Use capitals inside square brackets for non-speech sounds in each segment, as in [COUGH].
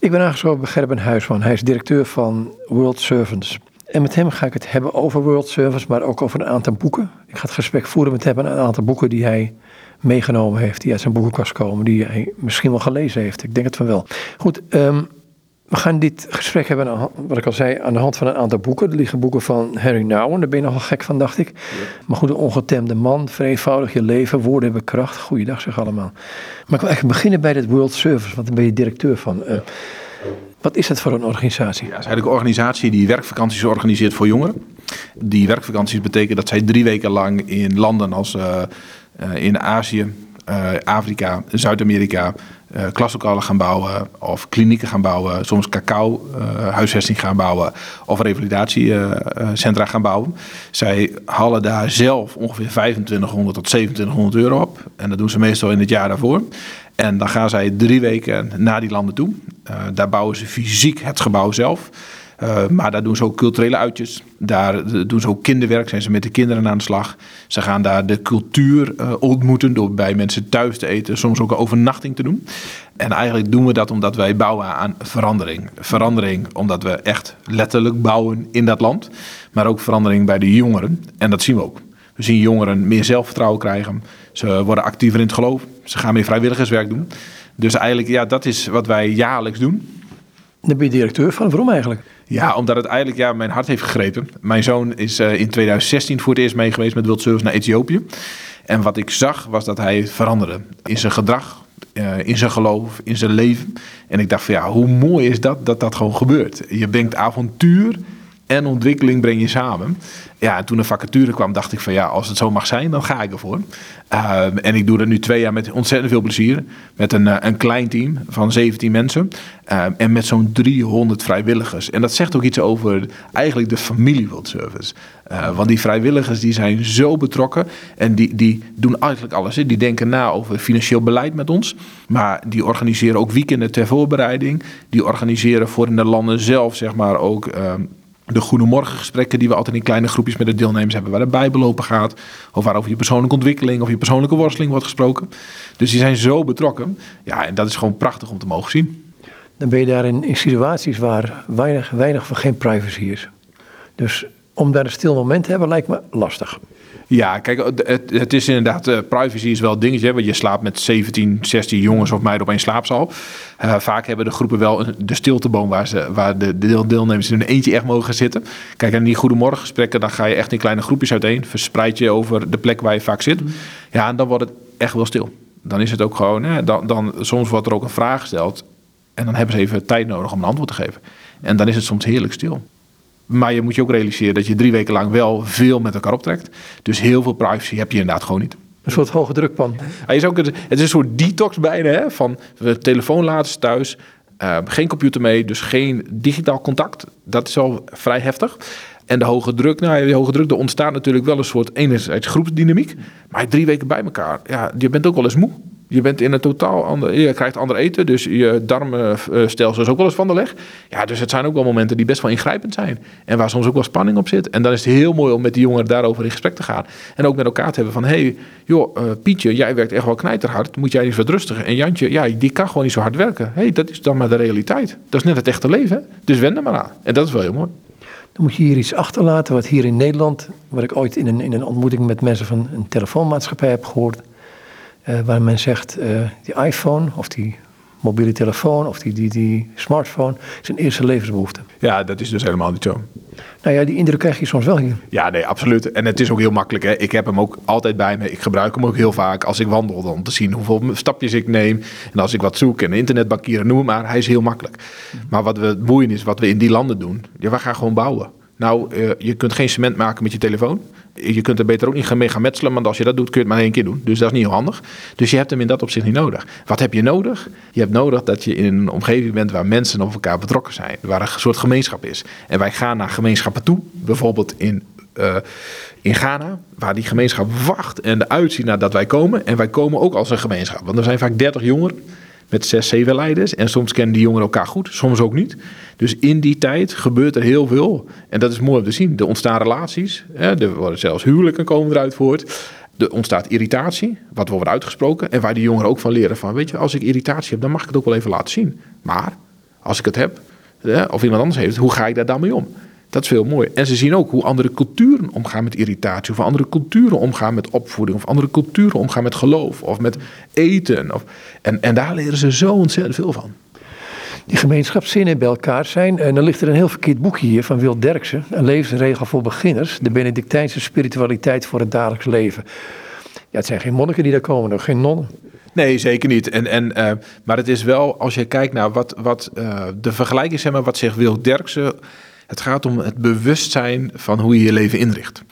Ik ben aangesproken bij Gerben Huisman. Hij is directeur van World Servants. En met hem ga ik het hebben over World Servants, maar ook over een aantal boeken. Ik ga het gesprek voeren met hem een aantal boeken die hij meegenomen heeft, die uit zijn boekenkast komen, die hij misschien wel gelezen heeft. Ik denk het van wel. Goed, um, we gaan dit gesprek hebben, wat ik al zei, aan de hand van een aantal boeken. Er liggen boeken van Harry Nouwen, daar ben je nogal gek van, dacht ik. Maar goed, de ongetemde man, vereenvoudig je leven, woorden hebben kracht. Goeiedag zeg allemaal. Maar ik wil eigenlijk beginnen bij het World Service, want daar ben je directeur van. Uh, wat is het voor een organisatie? Ja, het is eigenlijk een organisatie die werkvakanties organiseert voor jongeren. Die werkvakanties betekenen dat zij drie weken lang in landen als uh, uh, in Azië, Afrika, Zuid-Amerika uh, klaslokalen gaan bouwen of klinieken gaan bouwen, soms cacao uh, huisvesting gaan bouwen of revalidatiecentra gaan bouwen. Zij halen daar zelf ongeveer 2500 tot 2700 euro op en dat doen ze meestal in het jaar daarvoor. En dan gaan zij drie weken naar die landen toe. Uh, daar bouwen ze fysiek het gebouw zelf. Uh, maar daar doen ze ook culturele uitjes. Daar doen ze ook kinderwerk, zijn ze met de kinderen aan de slag. Ze gaan daar de cultuur uh, ontmoeten door bij mensen thuis te eten, soms ook een overnachting te doen. En eigenlijk doen we dat omdat wij bouwen aan verandering. Verandering omdat we echt letterlijk bouwen in dat land, maar ook verandering bij de jongeren. En dat zien we ook. We zien jongeren meer zelfvertrouwen krijgen. Ze worden actiever in het geloof. Ze gaan meer vrijwilligerswerk doen. Dus eigenlijk, ja, dat is wat wij jaarlijks doen. Daar ben je directeur van. Waarom eigenlijk? Ja, omdat het eigenlijk ja, mijn hart heeft gegrepen. Mijn zoon is uh, in 2016 voor het eerst mee geweest met World Service naar Ethiopië. En wat ik zag was dat hij veranderde in zijn gedrag, uh, in zijn geloof, in zijn leven. En ik dacht van ja, hoe mooi is dat dat dat gewoon gebeurt. Je brengt avontuur en ontwikkeling breng je samen. Ja, en toen een vacature kwam, dacht ik van ja, als het zo mag zijn, dan ga ik ervoor. Uh, en ik doe dat nu twee jaar met ontzettend veel plezier. Met een, uh, een klein team van 17 mensen. Uh, en met zo'n 300 vrijwilligers. En dat zegt ook iets over eigenlijk de familie World Service. want die vrijwilligers die zijn zo betrokken. En die, die doen eigenlijk alles. Hè. Die denken na over financieel beleid met ons. Maar die organiseren ook weekenden ter voorbereiding. Die organiseren voor in de landen zelf zeg maar ook ehm, de goedemorgengesprekken die we altijd in kleine groepjes met de deelnemers hebben, waar de Bijbel open gaat, of waarover je persoonlijke ontwikkeling of je persoonlijke worsteling wordt gesproken. Dus die zijn zo betrokken. Ja, en dat is gewoon prachtig om te mogen zien. Dan ben je daar in, in situaties waar weinig, weinig van geen privacy is. Dus om daar een stil moment te hebben lijkt me lastig. Ja, kijk, het, het is inderdaad, uh, privacy is wel een dingetje. Want je slaapt met 17, 16 jongens of meiden op één slaapzaal. Uh, vaak hebben de groepen wel de stilteboom waar, ze, waar de deelnemers in een eentje echt mogen zitten. Kijk, en die goedemorgengesprekken, dan ga je echt in kleine groepjes uiteen. Verspreid je over de plek waar je vaak zit. Ja, en dan wordt het echt wel stil. Dan is het ook gewoon, hè, dan, dan, soms wordt er ook een vraag gesteld. En dan hebben ze even tijd nodig om een antwoord te geven. En dan is het soms heerlijk stil. Maar je moet je ook realiseren dat je drie weken lang wel veel met elkaar optrekt. Dus heel veel privacy heb je inderdaad gewoon niet. Een soort hoge drukpan. Hij is ook, het is een soort detox bijna, hè, van telefoon laten thuis. Uh, geen computer mee, dus geen digitaal contact. Dat is al vrij heftig. En de hoge druk, nou, die hoge druk, er ontstaat natuurlijk wel een soort enerzijds groepsdynamiek. Maar drie weken bij elkaar, ja, je bent ook wel eens moe. Je bent in een totaal ander, je krijgt ander eten, dus je darmstelsel is ook wel eens van de leg. Ja, dus het zijn ook wel momenten die best wel ingrijpend zijn. En waar soms ook wel spanning op zit. En dan is het heel mooi om met die jongeren daarover in gesprek te gaan. En ook met elkaar te hebben van, hé, hey, joh, uh, Pietje, jij werkt echt wel knijterhard. Moet jij eens wat rustiger? En Jantje, ja, die kan gewoon niet zo hard werken. Hé, hey, dat is dan maar de realiteit. Dat is net het echte leven. Dus wend er maar aan. En dat is wel heel mooi. Dan moet je hier iets achterlaten wat hier in Nederland, wat ik ooit in een, in een ontmoeting met mensen van een telefoonmaatschappij heb gehoord uh, waar men zegt, uh, die iPhone of die mobiele telefoon of die, die, die smartphone is een eerste levensbehoefte. Ja, dat is dus helemaal niet zo. Nou ja, die indruk krijg je soms wel hier. Ja, nee, absoluut. En het is ook heel makkelijk. Hè. Ik heb hem ook altijd bij me. Ik gebruik hem ook heel vaak als ik wandel. Om te zien hoeveel stapjes ik neem. En als ik wat zoek en internetbankieren, noem maar. Hij is heel makkelijk. Maar wat we, het boeien is, wat we in die landen doen. Ja, we gaan gewoon bouwen. Nou, uh, je kunt geen cement maken met je telefoon. Je kunt er beter ook niet mee gaan metselen, want als je dat doet, kun je het maar één keer doen. Dus dat is niet heel handig. Dus je hebt hem in dat opzicht niet nodig. Wat heb je nodig? Je hebt nodig dat je in een omgeving bent waar mensen op elkaar betrokken zijn. Waar een soort gemeenschap is. En wij gaan naar gemeenschappen toe. Bijvoorbeeld in, uh, in Ghana, waar die gemeenschap wacht en eruit ziet nadat wij komen. En wij komen ook als een gemeenschap. Want er zijn vaak 30 jongeren met zes, zeven leiders. En soms kennen die jongeren elkaar goed, soms ook niet. Dus in die tijd gebeurt er heel veel. En dat is mooi om te zien. Er ontstaan relaties, er worden zelfs huwelijken komen eruit voort. Er ontstaat irritatie, wat wordt uitgesproken. En waar die jongeren ook van leren van, weet je, als ik irritatie heb, dan mag ik het ook wel even laten zien. Maar Als ik het heb, of iemand anders heeft, hoe ga ik daar dan mee om? Dat is veel mooi. En ze zien ook hoe andere culturen omgaan met irritatie. Of andere culturen omgaan met opvoeding. Of andere culturen omgaan met geloof. Of met eten. Of, en, en daar leren ze zo ontzettend veel van. Die gemeenschapszinnen bij elkaar zijn. En dan ligt er een heel verkeerd boekje hier van Wil Derksen. Een levensregel voor beginners. De Benedictijnse spiritualiteit voor het dagelijks leven. Ja, het zijn geen monniken die daar komen, nog geen nonnen. Nee, zeker niet. En, en, uh, maar het is wel, als je kijkt naar wat, wat uh, de vergelijking zeg maar, wat zegt Wil Derksen het gaat om het bewustzijn van hoe je je leven inricht.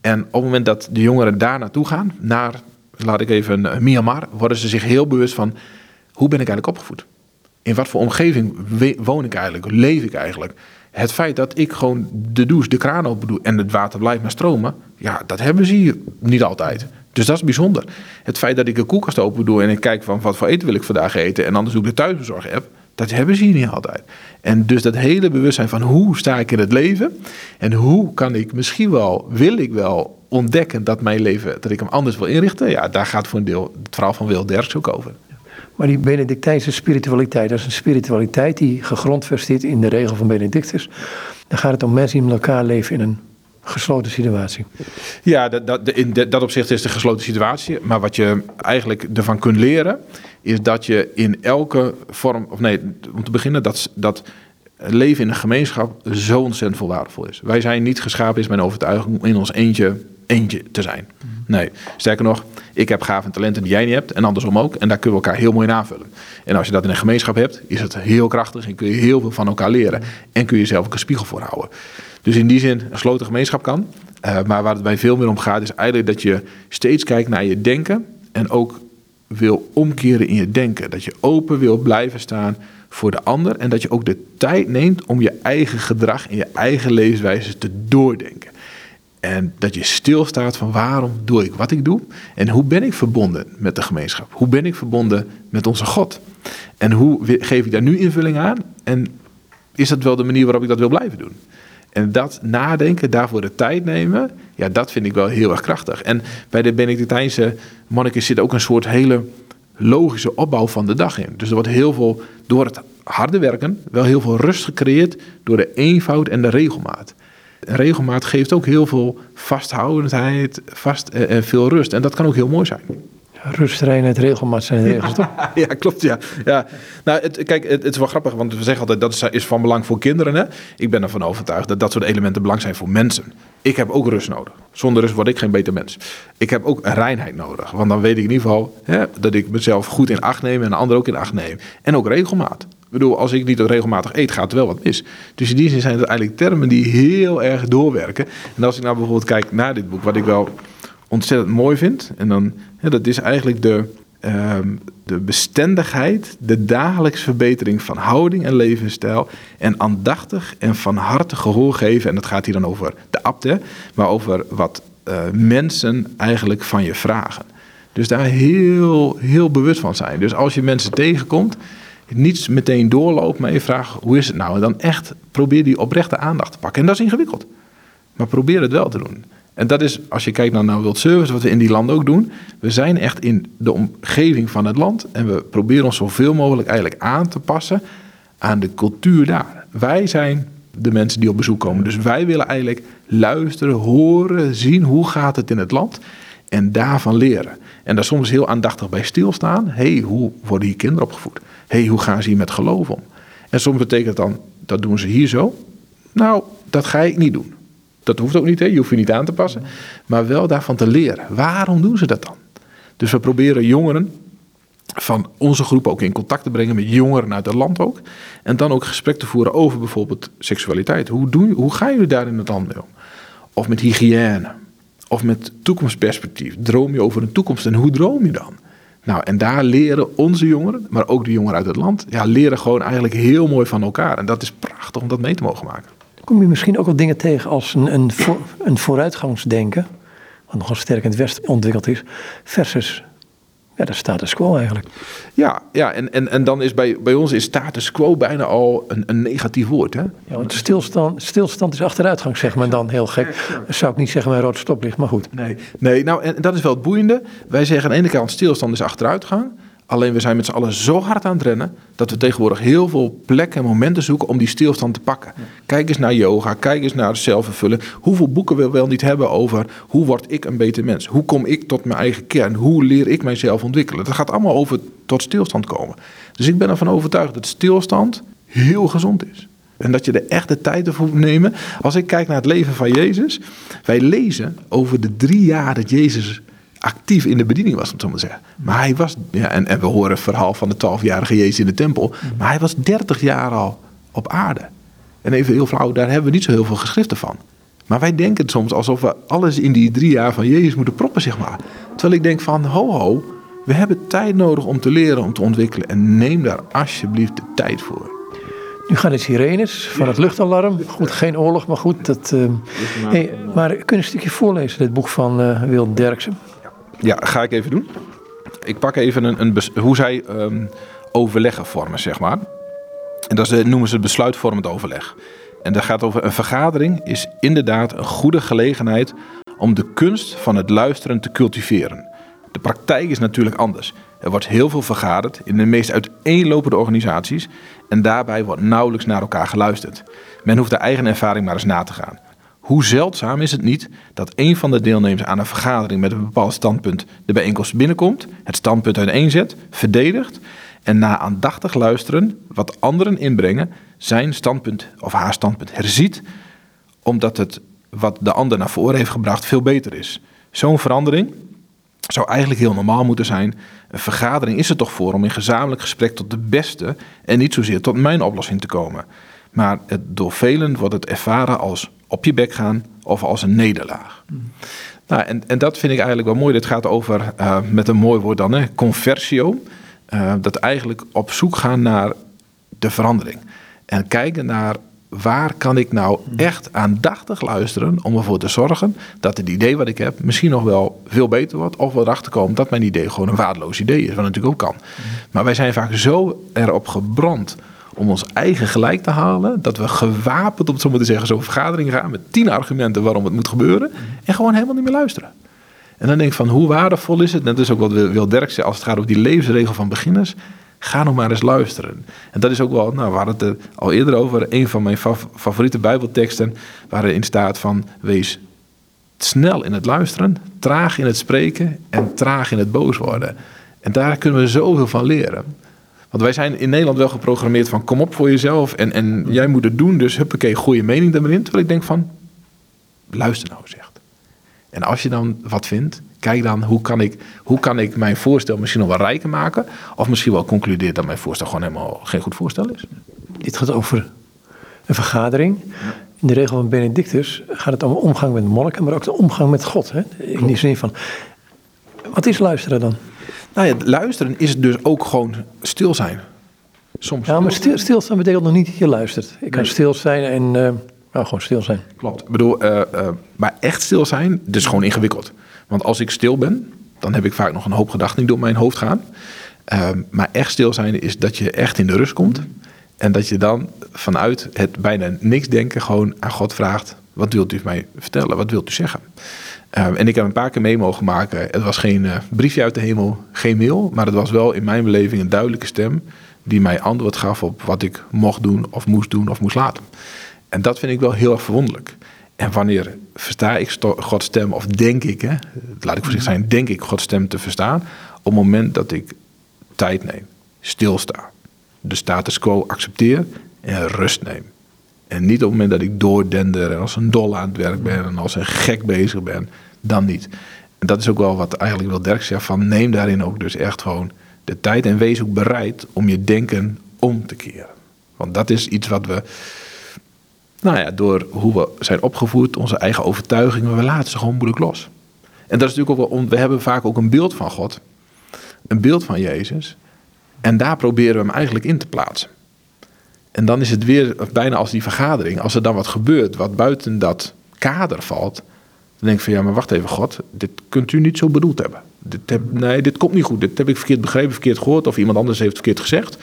En op het moment dat de jongeren daar naartoe gaan, naar, laat ik even, uh, Myanmar, worden ze zich heel bewust van hoe ben ik eigenlijk opgevoed? In wat voor omgeving woon ik eigenlijk? Leef ik eigenlijk? Het feit dat ik gewoon de douche, de kraan open doe en het water blijft maar stromen, ja, dat hebben ze hier niet altijd. Dus dat is bijzonder. Het feit dat ik een koelkast open doe en ik kijk van wat voor eten wil ik vandaag eten en anders doe ik de thuisbezorg dat hebben ze hier niet altijd. En dus dat hele bewustzijn van hoe sta ik in het leven en hoe kan ik misschien wel, wil ik wel ontdekken dat mijn leven, dat ik hem anders wil inrichten, ja, daar gaat voor een deel het verhaal van Wil Derks ook over. Maar die Benedictijnse spiritualiteit, dat is een spiritualiteit die gegrondvest zit in de regel van Benedictus. Dan gaat het om mensen die met elkaar leven in een gesloten situatie. Ja, dat, dat, in dat opzicht is de gesloten situatie. Maar wat je eigenlijk ervan kunt leren, is dat je in elke vorm, of nee, om te beginnen, dat, dat leven in een gemeenschap zo ontzettend veel waardevol is. Wij zijn niet geschapen, is mijn overtuiging, om in ons eentje, eentje te zijn. Nee, sterker nog, ik heb gaven en talenten die jij niet hebt en andersom ook. En daar kunnen we elkaar heel mooi in aanvullen. En als je dat in een gemeenschap hebt, is het heel krachtig en kun je heel veel van elkaar leren. En kun je zelf ook een spiegel voor houden. Dus in die zin, een gesloten gemeenschap kan. Uh, maar waar het bij veel meer om gaat, is eigenlijk dat je steeds kijkt naar je denken. En ook wil omkeren in je denken. Dat je open wil blijven staan voor de ander. En dat je ook de tijd neemt om je eigen gedrag en je eigen levenswijze te doordenken. En dat je stilstaat van waarom doe ik wat ik doe. En hoe ben ik verbonden met de gemeenschap? Hoe ben ik verbonden met onze God? En hoe geef ik daar nu invulling aan? En is dat wel de manier waarop ik dat wil blijven doen? En dat nadenken, daarvoor de tijd nemen, ja, dat vind ik wel heel erg krachtig. En bij de Benedictijnse monniken zit ook een soort hele logische opbouw van de dag in. Dus er wordt heel veel, door het harde werken, wel heel veel rust gecreëerd door de eenvoud en de regelmaat. Regelmaat geeft ook heel veel vasthoudendheid vast, en, en veel rust. En dat kan ook heel mooi zijn. Rust, reinheid, regelmaat zijn regels, toch? [LAUGHS] ja, klopt, ja. ja. Nou, het, kijk, het, het, is wel grappig, want we zeggen altijd dat is, is van belang voor kinderen. Hè? Ik ben ervan overtuigd dat dat soort elementen belang zijn voor mensen. Ik heb ook rust nodig. Zonder rust word ik geen beter mens. Ik heb ook reinheid nodig, want dan weet ik in ieder geval hè, dat ik mezelf goed in acht neem en de ander ook in acht neem. En ook regelmaat. Ik bedoel, als ik niet regelmatig eet, gaat er wel wat mis. Dus in die zin zijn het eigenlijk termen die heel erg doorwerken. En als ik nou bijvoorbeeld kijk naar dit boek, wat ik wel ontzettend mooi vind. En dan, ja, dat is eigenlijk de, uh, de bestendigheid, de dagelijkse verbetering van houding en levensstijl. En aandachtig en van harte gehoor geven. En dat gaat hier dan over de abte, maar over wat uh, mensen eigenlijk van je vragen. Dus daar heel, heel bewust van zijn. Dus als je mensen tegenkomt, niet meteen doorlopen, maar je vraagt hoe is het nou? En dan echt probeer die oprechte aandacht te pakken. En dat is ingewikkeld. Maar probeer het wel te doen. En dat is, als je kijkt naar nou World Service, wat we in die landen ook doen. We zijn echt in de omgeving van het land. En we proberen ons zoveel mogelijk eigenlijk aan te passen aan de cultuur daar. Wij zijn de mensen die op bezoek komen. Dus wij willen eigenlijk luisteren, horen, zien hoe gaat het in het land. En daarvan leren. En daar soms heel aandachtig bij stilstaan. Hé, hey, hoe worden hier kinderen opgevoed? Hé, hey, hoe gaan ze hier met geloof om? En soms betekent dan, dat doen ze hier zo. Nou, dat ga ik niet doen. Dat hoeft ook niet, hè? je hoeft je niet aan te passen. Maar wel daarvan te leren. Waarom doen ze dat dan? Dus we proberen jongeren van onze groep ook in contact te brengen met jongeren uit het land ook. En dan ook gesprek te voeren over bijvoorbeeld seksualiteit. Hoe, doen, hoe gaan jullie daar in het land mee om? Of met hygiëne. Of met toekomstperspectief. Droom je over een toekomst en hoe droom je dan? Nou, en daar leren onze jongeren, maar ook de jongeren uit het land, ja, leren gewoon eigenlijk heel mooi van elkaar. En dat is prachtig om dat mee te mogen maken kom je misschien ook wel dingen tegen als een, een, voor, een vooruitgangsdenken, wat nogal sterk in het Westen ontwikkeld is, versus ja, de status quo eigenlijk. Ja, ja en, en, en dan is bij, bij ons is status quo bijna al een, een negatief woord. Hè? Ja, want stilstand, stilstand is achteruitgang, zeg maar dan heel gek. Zou ik niet zeggen bij rood stoplicht, maar goed. Nee, nee nou en dat is wel het boeiende. Wij zeggen aan de ene kant stilstand is achteruitgang. Alleen we zijn met z'n allen zo hard aan het rennen dat we tegenwoordig heel veel plekken en momenten zoeken om die stilstand te pakken. Kijk eens naar yoga, kijk eens naar zelfvervulling. Hoeveel boeken we wel niet hebben over hoe word ik een beter mens? Hoe kom ik tot mijn eigen kern? Hoe leer ik mijzelf ontwikkelen? Dat gaat allemaal over tot stilstand komen. Dus ik ben ervan overtuigd dat stilstand heel gezond is. En dat je er echt de tijd voor moet nemen. Als ik kijk naar het leven van Jezus. Wij lezen over de drie jaar dat Jezus actief in de bediening was, om het zo maar te zeggen. Maar hij was, ja, en, en we horen het verhaal van de twaalfjarige Jezus in de tempel. Maar hij was dertig jaar al op aarde. En even heel flauw, daar hebben we niet zo heel veel geschriften van. Maar wij denken het soms alsof we alles in die drie jaar van Jezus moeten proppen, zeg maar. Terwijl ik denk van, ho ho, we hebben tijd nodig om te leren, om te ontwikkelen. En neem daar alsjeblieft de tijd voor. Nu gaan de sirenes van het luchtalarm. Goed, geen oorlog, maar goed. Dat, uh... hey, maar kun je een stukje voorlezen, dit boek van uh, Wil Derksen? Ja, ga ik even doen. Ik pak even een, een hoe zij um, overleggen vormen, zeg maar. En dat noemen ze besluitvormend overleg. En dat gaat over een vergadering is inderdaad een goede gelegenheid om de kunst van het luisteren te cultiveren. De praktijk is natuurlijk anders. Er wordt heel veel vergaderd in de meest uiteenlopende organisaties en daarbij wordt nauwelijks naar elkaar geluisterd. Men hoeft de eigen ervaring maar eens na te gaan. Hoe zeldzaam is het niet dat een van de deelnemers aan een vergadering met een bepaald standpunt de bijeenkomst binnenkomt, het standpunt uiteenzet, verdedigt en na aandachtig luisteren wat anderen inbrengen, zijn standpunt of haar standpunt herziet, omdat het wat de ander naar voren heeft gebracht veel beter is. Zo'n verandering zou eigenlijk heel normaal moeten zijn. Een vergadering is er toch voor om in gezamenlijk gesprek tot de beste en niet zozeer tot mijn oplossing te komen. Maar het, door velen wordt het ervaren als op je bek gaan of als een nederlaag. Nou, en, en dat vind ik eigenlijk wel mooi. Dit gaat over, uh, met een mooi woord dan, hè, conversio. Uh, dat eigenlijk op zoek gaan naar de verandering. En kijken naar waar kan ik nou echt aandachtig luisteren om ervoor te zorgen dat het idee wat ik heb misschien nog wel veel beter wordt. Of we erachter komen dat mijn idee gewoon een waardeloos idee is, wat natuurlijk ook kan. Maar wij zijn vaak zo erop gebrand om ons eigen gelijk te halen, dat we gewapend, om het zo maar zeggen, zo'n vergadering gaan met tien argumenten waarom het moet gebeuren en gewoon helemaal niet meer luisteren. En dan denk ik van hoe waardevol is het, net is ook wat Wil Derk zei, als het gaat over die levensregel van beginners, ga nog maar eens luisteren. En dat is ook wel, nou, we hadden het er al eerder over, een van mijn favoriete bijbelteksten, waarin staat van wees snel in het luisteren, traag in het spreken en traag in het boos worden. En daar kunnen we zoveel van leren. Want wij zijn in Nederland wel geprogrammeerd van kom op voor jezelf en, en jij moet het doen, dus huppakee, goede mening erin. Terwijl ik denk van, luister nou eens echt. En als je dan wat vindt, kijk dan hoe kan ik, hoe kan ik mijn voorstel misschien nog wel rijker maken. Of misschien wel concludeer dat mijn voorstel gewoon helemaal geen goed voorstel is. Dit gaat over een vergadering. In de regel van Benedictus gaat het om omgang met monniken, maar ook de omgang met God. Hè? In die zin van, wat is luisteren dan? Nou ja, luisteren is dus ook gewoon stil zijn. Soms. Ja, maar stil, stilstaan betekent nog niet dat je luistert. Ik kan stil zijn en uh, nou, gewoon stil zijn. Klopt. Ik bedoel, uh, uh, maar echt stil zijn, dat is gewoon ingewikkeld. Want als ik stil ben, dan heb ik vaak nog een hoop gedachten die door mijn hoofd gaan. maar echt stil zijn is dat je echt in de rust komt. En dat je dan vanuit het bijna niks denken gewoon aan God vraagt: wat wilt u mij vertellen? Wat wilt u zeggen? Uh, en ik heb een paar keer mee mogen maken. Het was geen uh, briefje uit de hemel, geen mail. Maar het was wel in mijn beleving een duidelijke stem. die mij antwoord gaf op wat ik mocht doen, of moest doen, of moest laten. En dat vind ik wel heel erg verwonderlijk. En wanneer versta ik Gods stem, of denk ik, hè, laat ik voorzichtig zijn, denk ik Gods stem te verstaan. op het moment dat ik tijd neem, stilsta, de status quo accepteer en rust neem. En niet op het moment dat ik doordender en als een dol aan het werk ben en als een gek bezig ben, dan niet. En dat is ook wel wat eigenlijk wil Dirk zegt, van neem daarin ook dus echt gewoon de tijd en wees ook bereid om je denken om te keren. Want dat is iets wat we, nou ja, door hoe we zijn opgevoed, onze eigen overtuigingen, we laten ze gewoon moeilijk los. En dat is natuurlijk ook wel, we hebben vaak ook een beeld van God, een beeld van Jezus. En daar proberen we hem eigenlijk in te plaatsen. En dan is het weer bijna als die vergadering. Als er dan wat gebeurt wat buiten dat kader valt. Dan denk ik van ja, maar wacht even, God. Dit kunt u niet zo bedoeld hebben. Dit nee, dit komt niet goed. Dit heb ik verkeerd begrepen, verkeerd gehoord. Of iemand anders heeft verkeerd gezegd.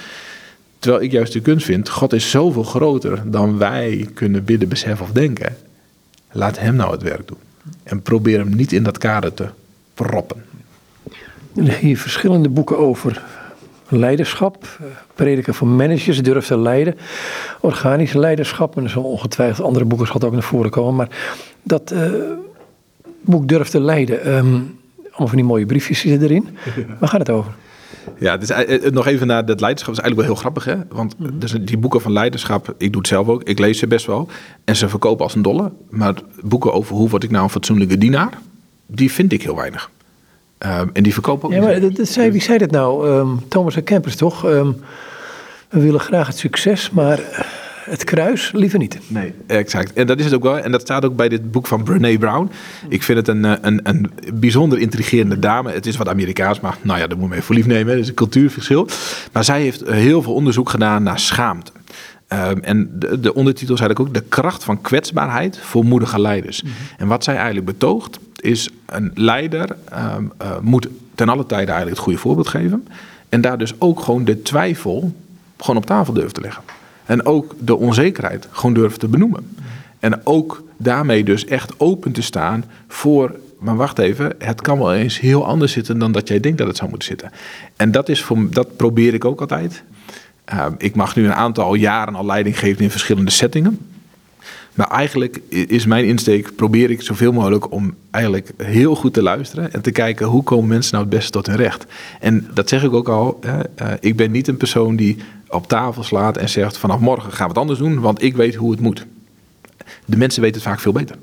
Terwijl ik juist de kunst vind, God is zoveel groter dan wij kunnen bidden, beseffen of denken. Laat hem nou het werk doen. En probeer hem niet in dat kader te proppen. Er hier verschillende boeken over leiderschap, eh, prediken voor managers, durf te leiden, organisch leiderschap. En er zullen ongetwijfeld andere boeken zal ook naar voren komen. Maar dat uh, boek Durf te leiden, um, allemaal van die mooie briefjes zitten erin. Waar gaat het over? Ja, dus nog even naar dat leiderschap is eigenlijk wel heel grappig, hè? Want mhm. dus die boeken van leiderschap, ik doe het zelf ook, ik lees ze best wel. En ze verkopen als een dolle. Maar boeken over hoe word ik nou een fatsoenlijke dienaar, die vind ik heel weinig. Um, en die verkopen ook. Ja, maar dat, zei, wie zei dat nou? Um, Thomas en Kempers toch? Um, we willen graag het succes, maar het kruis liever niet. Nee, exact. En dat is het ook wel. En dat staat ook bij dit boek van Brene Brown. Ik vind het een, eh, een, een bijzonder intrigerende dame. Het is wat Amerikaans, maar nou ja, dat moet je even voor lief nemen. Het is een cultuurverschil. Maar zij heeft heel veel onderzoek gedaan naar schaamte. Um, en de, de, ondertitel is eigenlijk ook de kracht van kwetsbaarheid voor moedige leiders. Mhm. En wat zij eigenlijk betoogt, is een leider um, uh, moet ten alle tijde eigenlijk het goede voorbeeld geven. En daar dus ook gewoon de twijfel gewoon op tafel durven te leggen. En ook de onzekerheid gewoon durven te benoemen. En ook daarmee dus echt open te staan voor. Maar wacht even, het kan wel eens heel anders zitten dan dat jij denkt dat het zou moeten zitten. En dat, is voor, dat probeer ik ook altijd. Uh, ik mag nu een aantal jaren al leiding geven in verschillende settingen. Maar eigenlijk is mijn insteek, probeer ik zoveel mogelijk om eigenlijk heel goed te luisteren en te kijken hoe komen mensen nou het beste tot hun recht. En dat zeg ik ook al, hè, uh, ik ben niet een persoon die op tafel slaat en zegt vanaf morgen gaan we het anders doen, want ik weet hoe het moet. De mensen weten het vaak veel beter.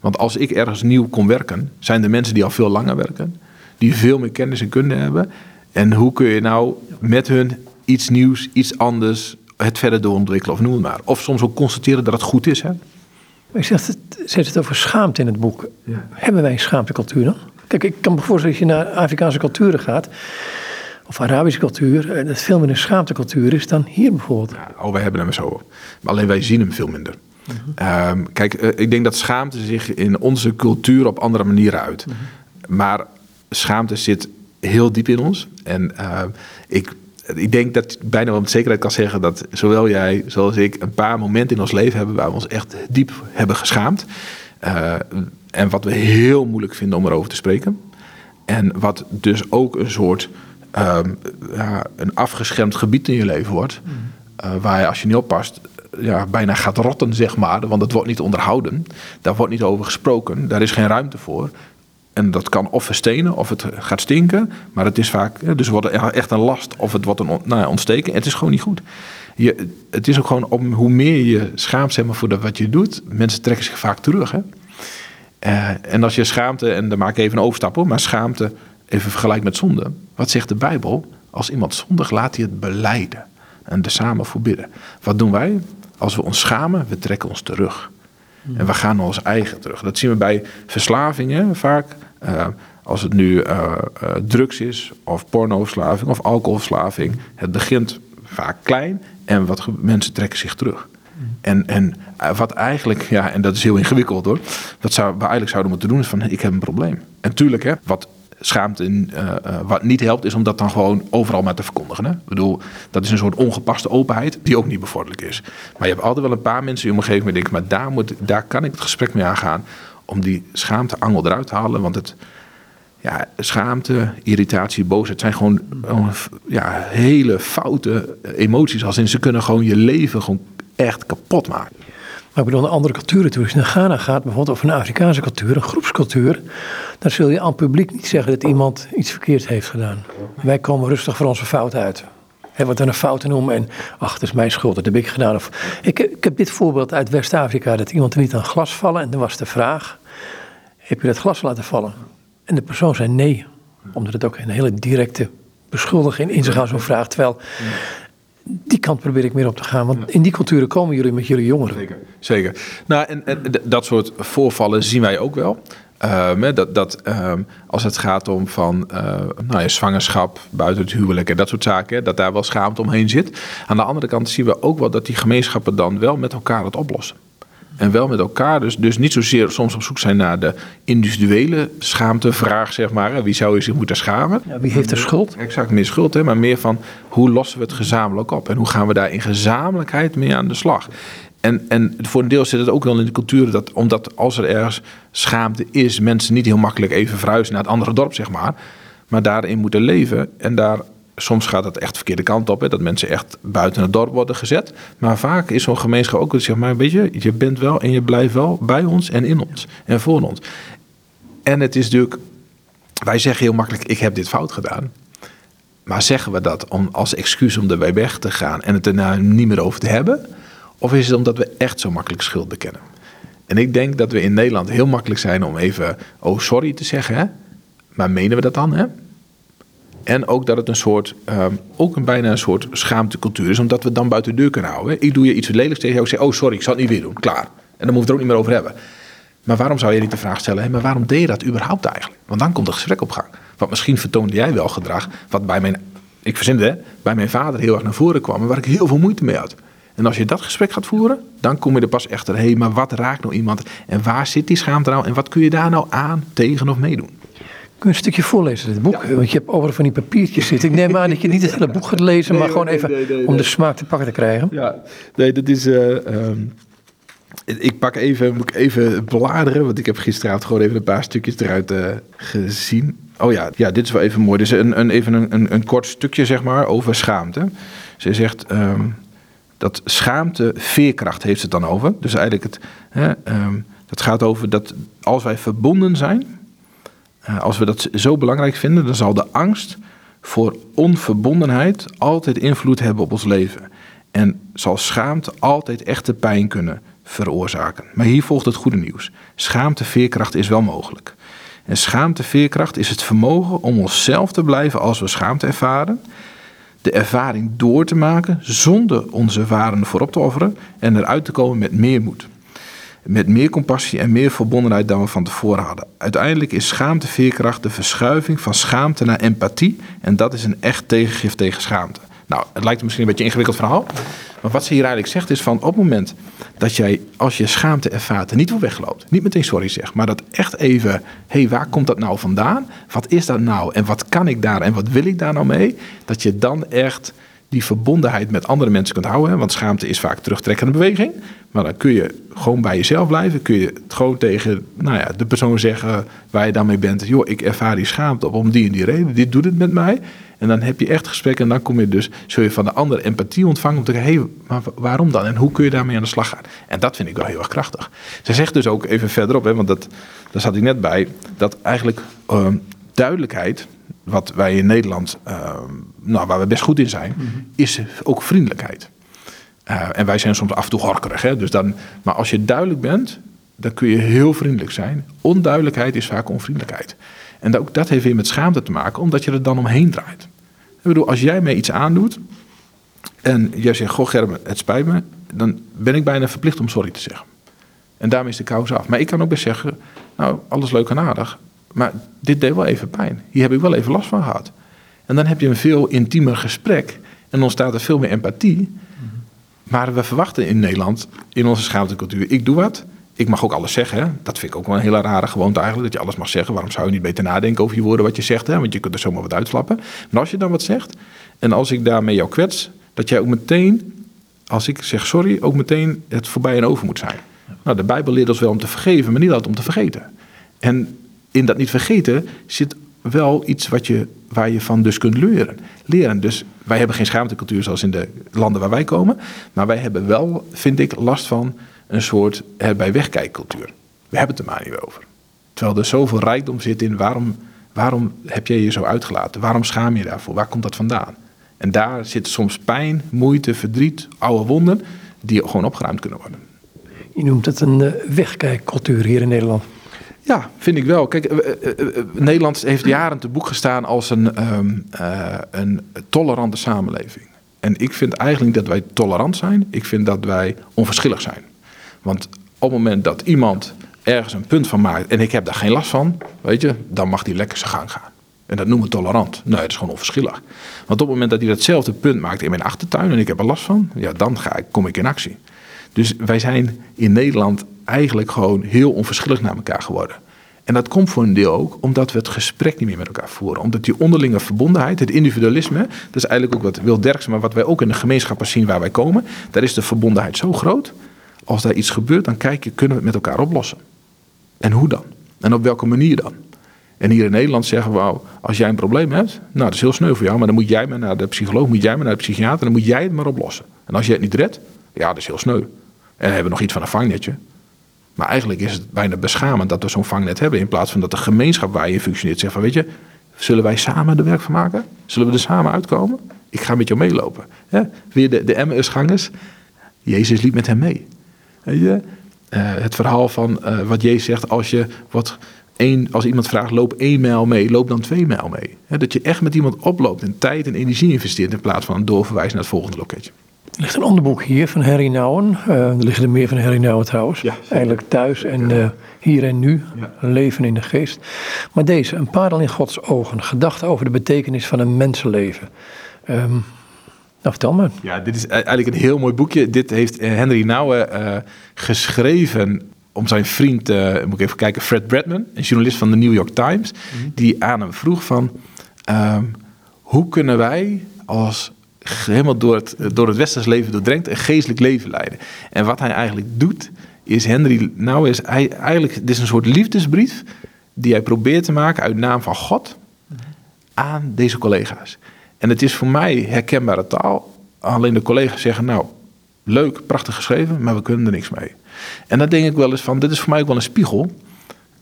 Want als ik ergens nieuw kom werken, zijn er mensen die al veel langer werken, die veel meer kennis en kunde hebben. En hoe kun je nou met hun iets nieuws, iets anders, het verder doorontwikkelen of noem het maar. Of soms ook constateren dat het goed is. Hè? Je zegt het, zet het over schaamte in het boek. Ja. Hebben wij een schaamtecultuur dan? Kijk, ik kan me voorstellen dat je naar Afrikaanse culturen gaat of Arabische cultuur, eh, dat veel meer een schaamtecultuur is dan hier bijvoorbeeld. Ja, oh, wij hebben hem zo. Maar alleen wij zien hem veel minder. Mhm. um, kijk, uh, ik denk dat schaamte zich in onze cultuur op andere manieren uit. Mhm. Maar schaamte zit heel diep in ons. En uh, ik, ik denk dat ik bijna wel met zekerheid kan zeggen dat zowel jij zoals ik een paar momenten in ons leven hebben waar we ons echt diep hebben geschaamd. Uh, en wat we heel moeilijk vinden om erover te spreken. En wat dus ook een soort um, ja, een afgeschermd gebied in je leven wordt. Uh, waar je als je niet oppast ja, bijna gaat rotten, zeg maar. Want het wordt niet onderhouden. Daar wordt niet over gesproken. Daar is geen ruimte voor. En dat kan of verstenen of het gaat stinken. Maar het is vaak, dus wordt echt een last of het wordt een nou ja, ontsteken. Het is gewoon niet goed. Je, het is ook gewoon om hoe meer je schaamt zeg voor dat wat je doet. Mensen trekken zich vaak terug. Hè? Uh, en als je schaamte, en dan maak ik even een overstap hoor, maar schaamte even vergelijk met zonde. Wat zegt de Bijbel? Als iemand zondig, laat hij het beleiden en er samen voor bidden. Wat doen wij? Als we ons schamen, we trekken ons terug. En we gaan naar ons eigen terug. Dat zien we bij verslavingen vaak. Uh, als het nu uh, uh, drugs is, of pornoverslaving, of alcoholverslaving. Het begint vaak klein en wat mensen trekken zich terug. En, en wat eigenlijk, ja, en dat is heel ingewikkeld hoor. Wat zou, we eigenlijk zouden moeten doen is van, ik heb een probleem. En tuurlijk, hè, wat schaamte. Uh, wat niet helpt, is om dat dan gewoon overal maar te verkondigen. Hè? Ik bedoel, dat is een soort ongepaste openheid die ook niet bevorderlijk is. Maar je hebt altijd wel een paar mensen in je omgeving die denken, maar daar, moet, daar kan ik het gesprek mee aangaan om die schaamteangel eruit te halen. Want het, ja, schaamte, irritatie, boosheid zijn gewoon ja, hele foute emoties. Als in ze kunnen gewoon je leven gewoon echt kapot maken. Maar ik bedoel, een andere culturen toe. Als je naar Ghana gaat, bijvoorbeeld over een Afrikaanse cultuur, een groepscultuur, dan zul je aan het publiek niet zeggen dat iemand iets verkeerd heeft gedaan. Wij komen rustig voor onze fout uit. He, wat dan een fout noemen en ach, dat is mijn schuld, dat heb ik gedaan. Of, ik, ik heb dit voorbeeld uit West-Afrika, dat iemand niet aan glas vallen en dan was de vraag, heb je dat glas laten vallen? En de persoon zei nee, omdat het ook een hele directe beschuldiging in zich aan zo'n vraag. Terwijl die kant probeer ik meer op te gaan. Want in die culturen komen jullie met jullie jongeren. Zeker. Zeker. Nou, en, en dat soort voorvallen zien wij ook wel. Uh, dat dat um, als het gaat om van uh, nou ja, zwangerschap, buiten het huwelijk en dat soort zaken, dat daar wel schaamte omheen zit. Aan de andere kant zien we ook wel dat die gemeenschappen dan wel met elkaar het oplossen. En wel met elkaar, dus, dus niet zozeer soms op zoek zijn naar de individuele schaamtevraag, zeg maar. Wie zou je zich moeten schamen? Ja, wie heeft de schuld? Exact, meer schuld, hè, maar meer van hoe lossen we het gezamenlijk op? En hoe gaan we daar in gezamenlijkheid mee aan de slag? En, en voor een deel zit het ook wel in de cultuur dat, omdat als er ergens schaamte is, mensen niet heel makkelijk even verhuizen naar het andere dorp, zeg maar. Maar daarin moeten leven en daar soms gaat het echt de verkeerde kant op. Hè, dat mensen echt buiten het dorp worden gezet. Maar vaak is zo'n gemeenschap ook, zeg maar, weet je, je bent wel en je blijft wel bij ons en in ons en voor ons. En het is natuurlijk, wij zeggen heel makkelijk, ik heb dit fout gedaan. Maar zeggen we dat om, als excuus om erbij weg te gaan en het er nou niet meer over te hebben? Of is het omdat we echt zo makkelijk schuld bekennen? En ik denk dat we in Nederland heel makkelijk zijn om even, oh sorry te zeggen. Hè? Maar menen we dat dan? Hè? En ook dat het een soort, um, ook een bijna een soort schaamtecultuur is, omdat we dan buiten de deur kunnen houden. Ik doe je iets lelijks tegen jou, ik zeg, oh sorry, ik zal het niet weer doen, klaar. En dan moeten we het er ook niet meer over hebben. Maar waarom zou je niet de vraag stellen, hè, maar waarom deed je dat überhaupt eigenlijk? Want dan komt het gesprek op gang. Want misschien vertoonde jij wel gedrag wat bij mijn, ik verzin het, bij mijn vader heel erg naar voren kwam en waar ik heel veel moeite mee had. En als je dat gesprek gaat voeren, dan kom je er pas echt hé, hey, maar wat raakt nou iemand? En waar zit die schaamte nou? En wat kun je daar nou aan, tegen of meedoen? Kun je een stukje voorlezen, dit boek? Want je hebt over van die papiertjes zitten. Ik neem aan dat je niet het hele boek gaat lezen, maar gewoon even om de smaak te pakken te krijgen. Ja, nee, dat is... Uh, ik pak even, moet ik even bladeren, want ik heb gisteravond gewoon even een paar stukjes eruit uh, gezien. Oh ja, ja, dit is wel even mooi. Dus een, een, even een, een, een kort stukje, zeg maar, over schaamte. Ze zegt um, dat schaamte veerkracht heeft het dan over. Dus eigenlijk het, hè, um, dat gaat over dat als wij verbonden zijn, uh, als we dat zo belangrijk vinden, dan zal de angst voor onverbondenheid altijd invloed hebben op ons leven. En zal schaamte altijd echte pijn kunnen veroorzaken. Maar hier volgt het goede nieuws. Schaamteveerkracht is wel mogelijk. En schaamteveerkracht is het vermogen om onszelf te blijven als we schaamte ervaren. De ervaring door te maken zonder onze ervaren voorop te offeren. En eruit te komen met meer moed. Met meer compassie en meer verbondenheid dan we van tevoren hadden. Uiteindelijk is schaamteveerkracht de verschuiving van schaamte naar empathie. En dat is een echt tegengif tegen schaamte. Nou, het lijkt misschien een beetje een ingewikkeld verhaal. Maar wat ze hier eigenlijk zegt is van op het moment dat jij, als je schaamte ervaart, er niet voor wegloopt. Niet meteen sorry zegt, maar dat echt even, hé, hey, waar komt dat nou vandaan? Wat is dat nou? En wat kan ik daar en wat wil ik daar nou mee? Dat je dan echt die verbondenheid met andere mensen kunt houden. Want schaamte is vaak terugtrekkende beweging. Maar dan kun je gewoon bij jezelf blijven. Kun je het gewoon tegen nou ja, de persoon zeggen waar je dan mee bent. Joh, ik ervaar die schaamte op om die en die reden. Dit doet het met mij. En dan heb je echt gesprek en dan kom je dus, zul je van de ander empathie ontvangen om te zeggen, hé, hey, maar waarom dan? En hoe kun je daarmee aan de slag gaan? En dat vind ik wel heel erg krachtig. Ze zegt dus ook even verderop, hè, want dat, daar zat ik net bij, dat eigenlijk uh, duidelijkheid, wat wij in Nederland, uh, nou, waar we best goed in zijn, mm -hmm. is ook vriendelijkheid. Uh, en wij zijn soms af en toe horkerig, hè, dus dan, maar als je duidelijk bent, dan kun je heel vriendelijk zijn. Onduidelijkheid is vaak onvriendelijkheid. En ook dat heeft weer met schaamte te maken, omdat je er dan omheen draait. Ik bedoel, als jij mij iets aandoet en jij zegt, goh Gerben, het spijt me, dan ben ik bijna verplicht om sorry te zeggen. En daarmee is de kous af. Maar ik kan ook best zeggen, nou, alles leuk en aardig, maar dit deed wel even pijn. Hier heb ik wel even last van gehad. En dan heb je een veel intiemer gesprek en ontstaat er veel meer empathie. Maar we verwachten in Nederland, in onze schaamtecultuur, ik doe wat, ik mag ook alles zeggen. Hè? Dat vind ik ook wel een hele rare gewoonte eigenlijk. Dat je alles mag zeggen. Waarom zou je niet beter nadenken over je woorden wat je zegt? Hè? Want je kunt er zomaar wat uitslappen. Maar als je dan wat zegt. En als ik daarmee jou kwets. Dat jij ook meteen, als ik zeg sorry, ook meteen het voorbij en over moet zijn. Nou, de Bijbel leert ons wel om te vergeven, maar niet altijd om te vergeten. En in dat niet vergeten zit wel iets wat je, waar je van dus kunt leren. leren. Dus wij hebben geen schaamtecultuur zoals in de landen waar wij komen. Maar wij hebben wel, vind ik, last van een soort erbij wegkijkcultuur. We hebben het er maar niet over. Terwijl er zoveel rijkdom zit in waarom, waarom heb jij je zo uitgelaten? Waarom schaam je daarvoor? Waar komt dat vandaan? En daar zit soms pijn, moeite, verdriet, oude wonden die gewoon opgeruimd kunnen worden. Je noemt het een uh, wegkijkcultuur hier in Nederland. Ja, vind ik wel. Kijk, uh, uh, Nederland heeft jaren te boek gestaan als een, um, een tolerante samenleving. En ik vind eigenlijk dat wij tolerant zijn. Ik vind dat wij onverschillig zijn. Want op het moment dat iemand ergens een punt van maakt en ik heb daar geen last van, weet je, dan mag die lekker zijn gang gaan. En dat noemen we tolerant. Nee, dat is gewoon onverschillig. Want op het moment dat hij datzelfde punt maakt in mijn achtertuin en ik heb er last van, ja, dan ga ik, kom ik in actie. Dus wij zijn in Nederland eigenlijk gewoon heel onverschillig naar elkaar geworden. En dat komt voor een deel ook omdat we het gesprek niet meer met elkaar voeren. Omdat die onderlinge verbondenheid, het individualisme, dat is eigenlijk ook wat Wil Derksen, maar wat wij ook in de gemeenschappen zien waar wij komen, daar is de verbondenheid zo groot als daar iets gebeurt, dan kijk je, kunnen we het met elkaar oplossen? En hoe dan? En op welke manier dan? En hier in Nederland zeggen we, als jij een probleem hebt, nou dat is heel sneu voor jou, maar dan moet jij maar naar de psycholoog, moet jij maar naar de psychiater, dan moet jij het maar oplossen. En als je het niet redt, ja, dat is heel sneu. En dan hebben we nog iets van een vangnetje. Maar eigenlijk is het bijna beschamend dat we zo'n vangnet hebben, in plaats van dat de gemeenschap waar je functioneert zegt van, weet je, zullen wij samen de werk van maken? Zullen we er samen uitkomen? Ik ga met jou meelopen. Weer de, de Emmausgangers, Jezus liep met hem mee. Weet je? Uh, het verhaal van uh, wat Jezus zegt, als je wat één, als iemand vraagt, loop één mijl mee, loop dan twee mijl mee. He, dat je echt met iemand oploopt en tijd en energie investeert in plaats van doorverwijzen naar het volgende loketje. Er ligt een ander boek hier van Harry Nouwen. Uh, er liggen er meer van Harry Nouwen trouwens. Ja, Eigenlijk thuis en uh, hier en nu. Ja. Leven in de geest. Maar deze, een parel in Gods ogen. Gedachten over de betekenis van een mensenleven. Um, nou, vertel. Ja, dit is eigenlijk een heel mooi boekje. Dit heeft Henry Nouwen uh, geschreven om zijn vriend, uh, moet ik even kijken, Fred Bradman, een journalist van de New York Times, mhm. die aan hem vroeg van, um, hoe kunnen wij als helemaal door het, door het westers leven doordrenkt een geestelijk leven leiden? En wat hij eigenlijk doet, is Henry, nou is hij eigenlijk, dit is een soort liefdesbrief die hij probeert te maken uit naam van God mhm. aan deze collega's. En het is voor mij herkenbare taal. Alleen de collega's zeggen, nou, leuk, prachtig geschreven, maar we kunnen er niks mee. En dan denk ik wel eens van, dit is voor mij ook wel een spiegel.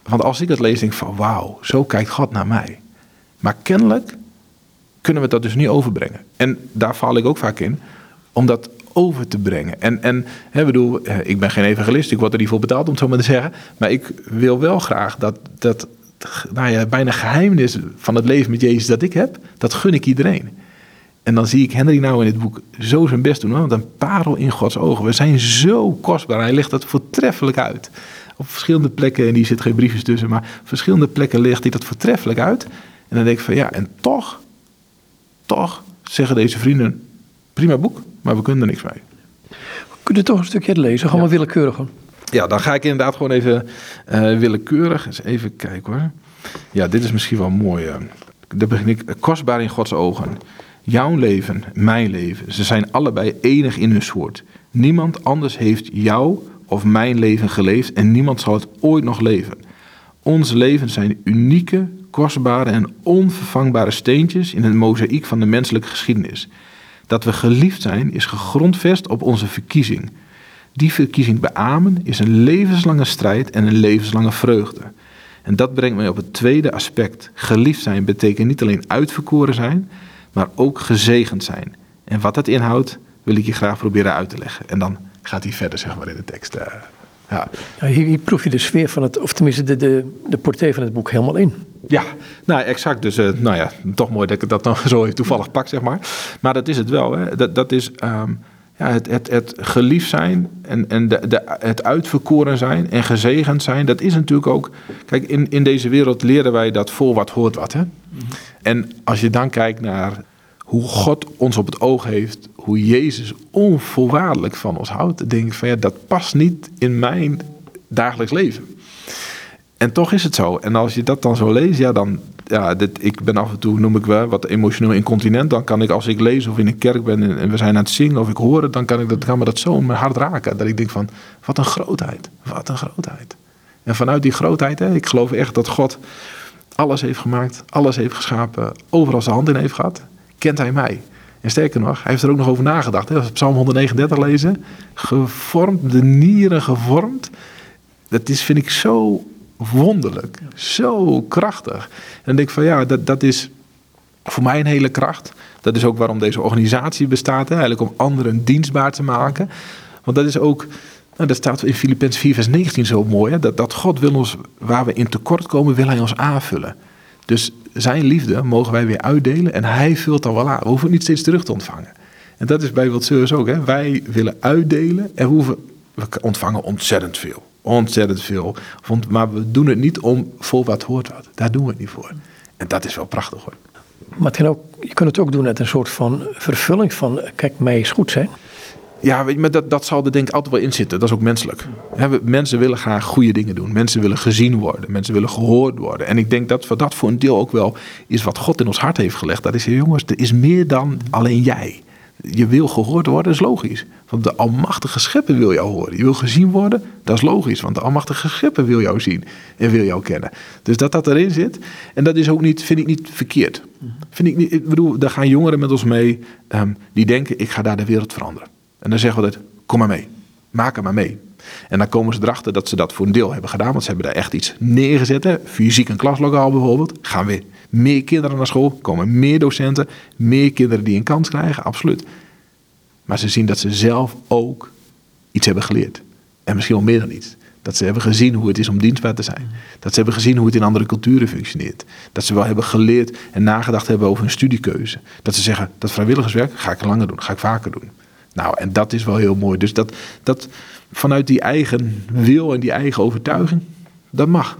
Want als ik het lees, denk ik van, wauw, zo kijkt God naar mij. Maar kennelijk kunnen we dat dus niet overbrengen. En daar val ik ook vaak in, om dat over te brengen. En, en hè, bedoel, eh, ik ben geen evangelist, ik word er niet voor betaald om het zo maar te zeggen. Maar ik wil wel graag dat, dat nou ja, bijna geheimnis van het leven met Jezus dat ik heb, dat gun ik iedereen. En dan zie ik Henry nou in dit boek zo zijn best doen. Want een parel in Gods ogen. We zijn zo kostbaar. Hij legt dat voortreffelijk uit. Op verschillende plekken, en die zit geen briefjes tussen, maar op verschillende plekken legt hij dat voortreffelijk uit. En dan denk ik van ja, en toch, toch zeggen deze vrienden, prima boek, maar we kunnen er niks mee. Kun je toch een stukje lezen? Gewoon ja. maar willekeurig. Ja, dan ga ik inderdaad gewoon even uh, willekeurig. Eens even kijken hoor. Ja, dit is misschien wel mooi. Uh. Daar begin ik. Kostbaar in Gods ogen. Jouw leven, mijn leven, ze zijn allebei enig in hun soort. Niemand anders heeft jouw of mijn leven geleefd en niemand zal het ooit nog leven. Onze levens zijn unieke, kostbare en onvervangbare steentjes in het mozaïek van de menselijke geschiedenis. Dat we geliefd zijn is gegrondvest op onze verkiezing. Die verkiezing beamen is een levenslange strijd en een levenslange vreugde. En dat brengt mij op het tweede aspect. Geliefd zijn betekent niet alleen uitverkoren zijn, maar ook gezegend zijn. En wat dat inhoudt, wil ik je graag proberen uit te leggen. En dan gaat hij verder, zeg maar, in de tekst. Uh, ja. ja hier, hier, proef je de sfeer van het, of tenminste de, de, de portée van het boek helemaal in. Ja, nou exact. Dus uh, nou ja, toch mooi dat ik dat dan [LAUGHS] zo toevallig pak, zeg maar. Maar dat is het wel. Hè. Dat, dat is um, ja, het, het, het geliefd zijn en, en de, de, het uitverkoren zijn en gezegend zijn. Dat is natuurlijk ook... Kijk, in, in deze wereld leren wij dat voor wat hoort wat. Hè? Mhm. En als je dan kijkt naar hoe God ons op het oog heeft, hoe Jezus onvoorwaardelijk van ons houdt, dan denk ik van ja, dat past niet in mijn dagelijks leven. En toch is het zo. En als je dat dan zo leest, ja, dan. Ja, dit, ik ben af en toe, noem ik wel, wat emotioneel incontinent. Dan kan ik, als ik lees of in een kerk ben en we zijn aan het zingen of ik hoor het, dan kan, ik, dat, kan me dat zo in mijn raken. Dat ik denk van, wat een grootheid. Wat een grootheid. En vanuit die grootheid, hè, ik geloof echt dat God alles heeft gemaakt, alles heeft geschapen, overal zijn hand in heeft gehad, kent hij mij. En sterker nog, hij heeft er ook nog over nagedacht. Hè? Als we Psalm 139 lezen, gevormd, de nieren gevormd. Dat is, vind ik, zo wonderlijk, zo krachtig. En dan denk ik van ja, dat, dat is voor mij een hele kracht. Dat is ook waarom deze organisatie bestaat, hè? eigenlijk om anderen dienstbaar te maken. Want dat is ook nou, dat staat in Filippenzen 4, vers 19 zo mooi. Hè? Dat, dat God wil ons, waar we in tekort komen, wil hij ons aanvullen. Dus zijn liefde mogen wij weer uitdelen en hij vult dan wel aan. We hoeven niet steeds terug te ontvangen. En dat is bij Wild ook. Hè? Wij willen uitdelen en we, hoeven, we ontvangen ontzettend veel. Ontzettend veel. Maar we doen het niet om voor wat hoort wat. Daar doen we het niet voor. En dat is wel prachtig hoor. Maar het ook, je kunt het ook doen uit een soort van vervulling van... kijk, mij is goed zijn. Ja, weet je, maar dat, dat zal er denk ik altijd wel in zitten. Dat is ook menselijk. mensen willen graag goede dingen doen. Mensen willen gezien worden. Mensen willen gehoord worden. En ik denk dat voor dat voor een deel ook wel is wat God in ons hart heeft gelegd. Dat is, jongens, er is meer dan alleen jij. Je wil gehoord worden, is logisch. Want de almachtige schepper wil jou horen. Je wil gezien worden, dat is logisch. Want de almachtige schepper wil jou zien en wil jou kennen. Dus dat dat erin zit. En dat is ook niet, vind ik niet verkeerd. Vind ik, niet, ik bedoel, daar gaan jongeren met ons mee ehm, die denken, ik ga daar de wereld veranderen. En dan zeggen we dat, kom maar mee. Maak er maar mee. En dan komen ze erachter dat ze dat voor een deel hebben gedaan. Want ze hebben daar echt iets neergezet. Hè. Fysiek een klaslokaal bijvoorbeeld. Gaan weer meer kinderen naar school. Komen meer docenten. Meer kinderen die een kans krijgen. Absoluut. Maar ze zien dat ze zelf ook iets hebben geleerd. En misschien wel meer dan iets. Dat ze hebben gezien hoe het is om dienstbaar te zijn. Dat ze hebben gezien hoe het in andere culturen functioneert. Dat ze wel hebben geleerd en nagedacht hebben over hun studiekeuze. Dat ze zeggen, dat vrijwilligerswerk ga ik langer doen, ga ik vaker doen. Nou, en dat is wel heel mooi. Dus dat, dat vanuit die eigen wil en die eigen overtuiging, dat mag.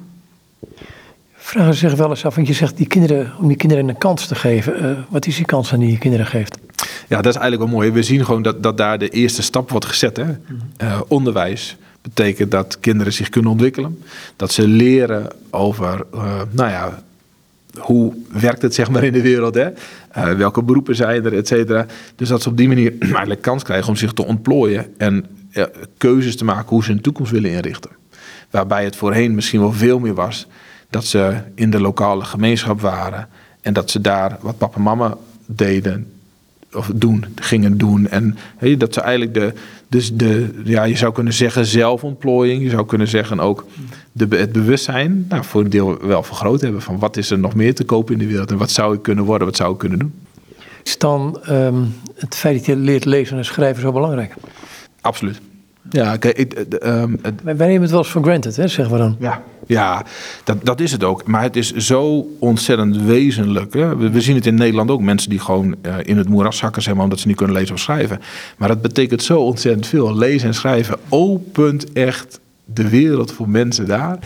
Vragen zich wel eens af, want je zegt die kinderen, om die kinderen een kans te geven. Uh, wat is die kans aan die je kinderen geeft? Ja, dat is eigenlijk wel mooi. We zien gewoon dat, dat daar de eerste stap wordt gezet. Hè? Uh, onderwijs betekent dat kinderen zich kunnen ontwikkelen. Dat ze leren over, uh, nou ja, hoe werkt het zeg maar in de wereld? Hè? Uh, welke beroepen zijn er, et cetera. Dus dat ze op die manier [CLEARS THROAT] eigenlijk kans krijgen om zich te ontplooien en keuzes te maken hoe ze hun toekomst willen inrichten. Waarbij het voorheen misschien wel veel meer was dat ze in de lokale gemeenschap waren en dat ze daar wat papa en mama deden of doen, gingen doen. En dat ze eigenlijk de, dus de, ja, je zou kunnen zeggen zelfontplooiing, je zou kunnen zeggen ook de, het bewustzijn, nou, voor een deel wel vergroot hebben van wat is er nog meer te kopen in de wereld en wat zou ik kunnen worden, wat zou ik kunnen doen. Is dan um, het feit dat je leert lezen en schrijven zo belangrijk? Absoluut. Ja, kijk, um, het, Wij nemen het wel eens voor granted, hè, zeggen we dan. Ja, ja dat, dat is het ook. Maar het is zo ontzettend wezenlijk. Hè. We, we, zien het in Nederland ook. Mensen die gewoon uh, in het moeras zakken, zeg maar, omdat ze niet kunnen lezen of schrijven. Maar dat betekent zo ontzettend veel. Lezen en schrijven opent echt de wereld voor mensen daar.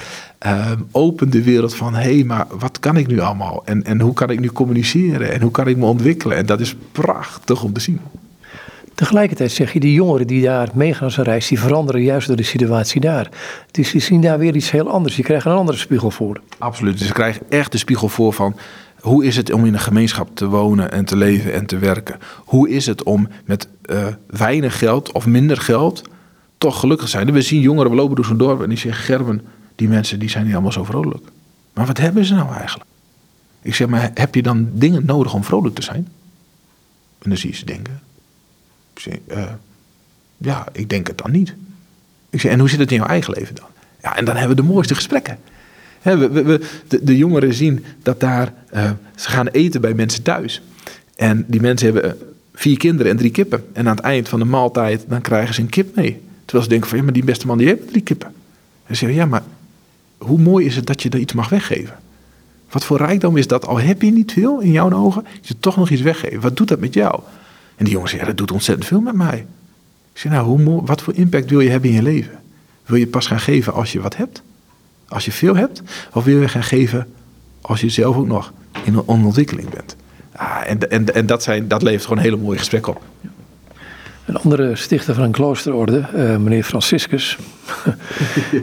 Um, opent de wereld van, hé, hey, maar wat kan ik nu allemaal? En, en hoe kan ik nu communiceren? En hoe kan ik me ontwikkelen? En dat is prachtig om te zien. Tegelijkertijd zeg je, die jongeren die daar meegaan als een reis, die veranderen juist door de situatie daar. Dus die zien daar weer iets heel anders. Je krijgt een andere spiegel voor. Absoluut. Dus ze krijgen echt de spiegel voor van hoe is het om in een gemeenschap te wonen en te leven en te werken? Hoe is het om met uh, weinig geld of minder geld toch gelukkig te zijn? We zien jongeren, we lopen door zo'n dorp en die zeggen, Gerben, die mensen die zijn niet allemaal zo vrolijk. Maar wat hebben ze nou eigenlijk? Ik zeg, maar heb je dan dingen nodig om vrolijk te zijn? En dan zie je ze denken, ik zeg, uh, ja, ik denk het dan niet. Ik zeg, en hoe zit het in jouw eigen leven dan? Ja, en dan hebben we de mooiste gesprekken. We, we, de, jongeren zien dat daar, uh, ze gaan eten bij mensen thuis. En die mensen hebben vier kinderen en drie kippen. En aan het eind van de maaltijd, dan krijgen ze een kip mee. Terwijl ze denken van, ja, maar die beste man die heeft drie kippen. En ze zeggen, ja, maar hoe mooi is het dat je er iets mag weggeven? Wat voor rijkdom is dat? Al heb je niet veel in jouw ogen, je toch nog iets weggeven. Wat doet dat met jou? En die jongen zei, ja, dat doet ontzettend veel met mij. Ik zei, nou, hoe, wat voor impact wil je hebben in je leven? Wil je pas gaan geven als je wat hebt? Als je veel hebt? Of wil je gaan geven als je zelf ook nog in een ontwikkeling bent? Ah, en en, en dat, zijn, dat levert gewoon een hele mooie gesprek op. Een andere stichter van een kloosterorde, uh, meneer Franciscus,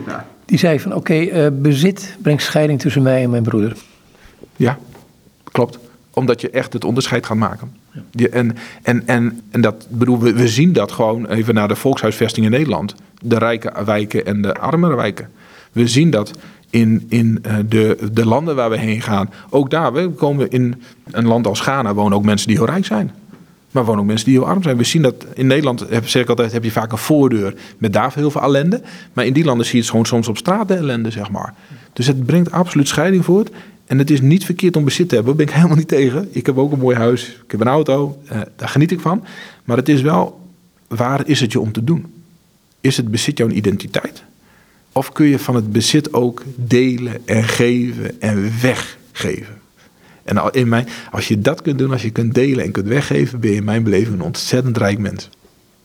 ja. [LAUGHS] [LAUGHS] die zei van oké, okay, uh, bezit brengt scheiding tussen mij en mijn broeder. Ja, klopt. Omdat je echt het onderscheid gaat maken. En, en, en, en dat bedoel, we, we zien dat gewoon even naar de volkshuisvesting in Nederland. De rijke wijken en de armere wijken. We zien dat in, in de, de landen waar we heen gaan. Ook daar, we komen in een land als Ghana, wonen ook mensen die heel rijk zijn. Maar wonen ook mensen die heel arm zijn. We zien dat in Nederland, heb, zeg altijd, heb je vaak een voordeur met daar heel veel ellende. Maar in die landen zie je het gewoon soms op straat de ellende, zeg maar. Dus het brengt absoluut scheiding voort. En het is niet verkeerd om bezit te hebben, daar ben ik [LAUGHS] helemaal niet tegen. Ik heb ook een mooi huis, ik heb een auto, eh, daar geniet ik van. Maar het is wel, waar is het je om te doen? Is het bezit jouw identiteit? Of kun je van het bezit ook delen en geven en weggeven? En in mijn, als je dat kunt doen, als je kunt delen en kunt weggeven, ben je in mijn beleving een ontzettend rijk mens.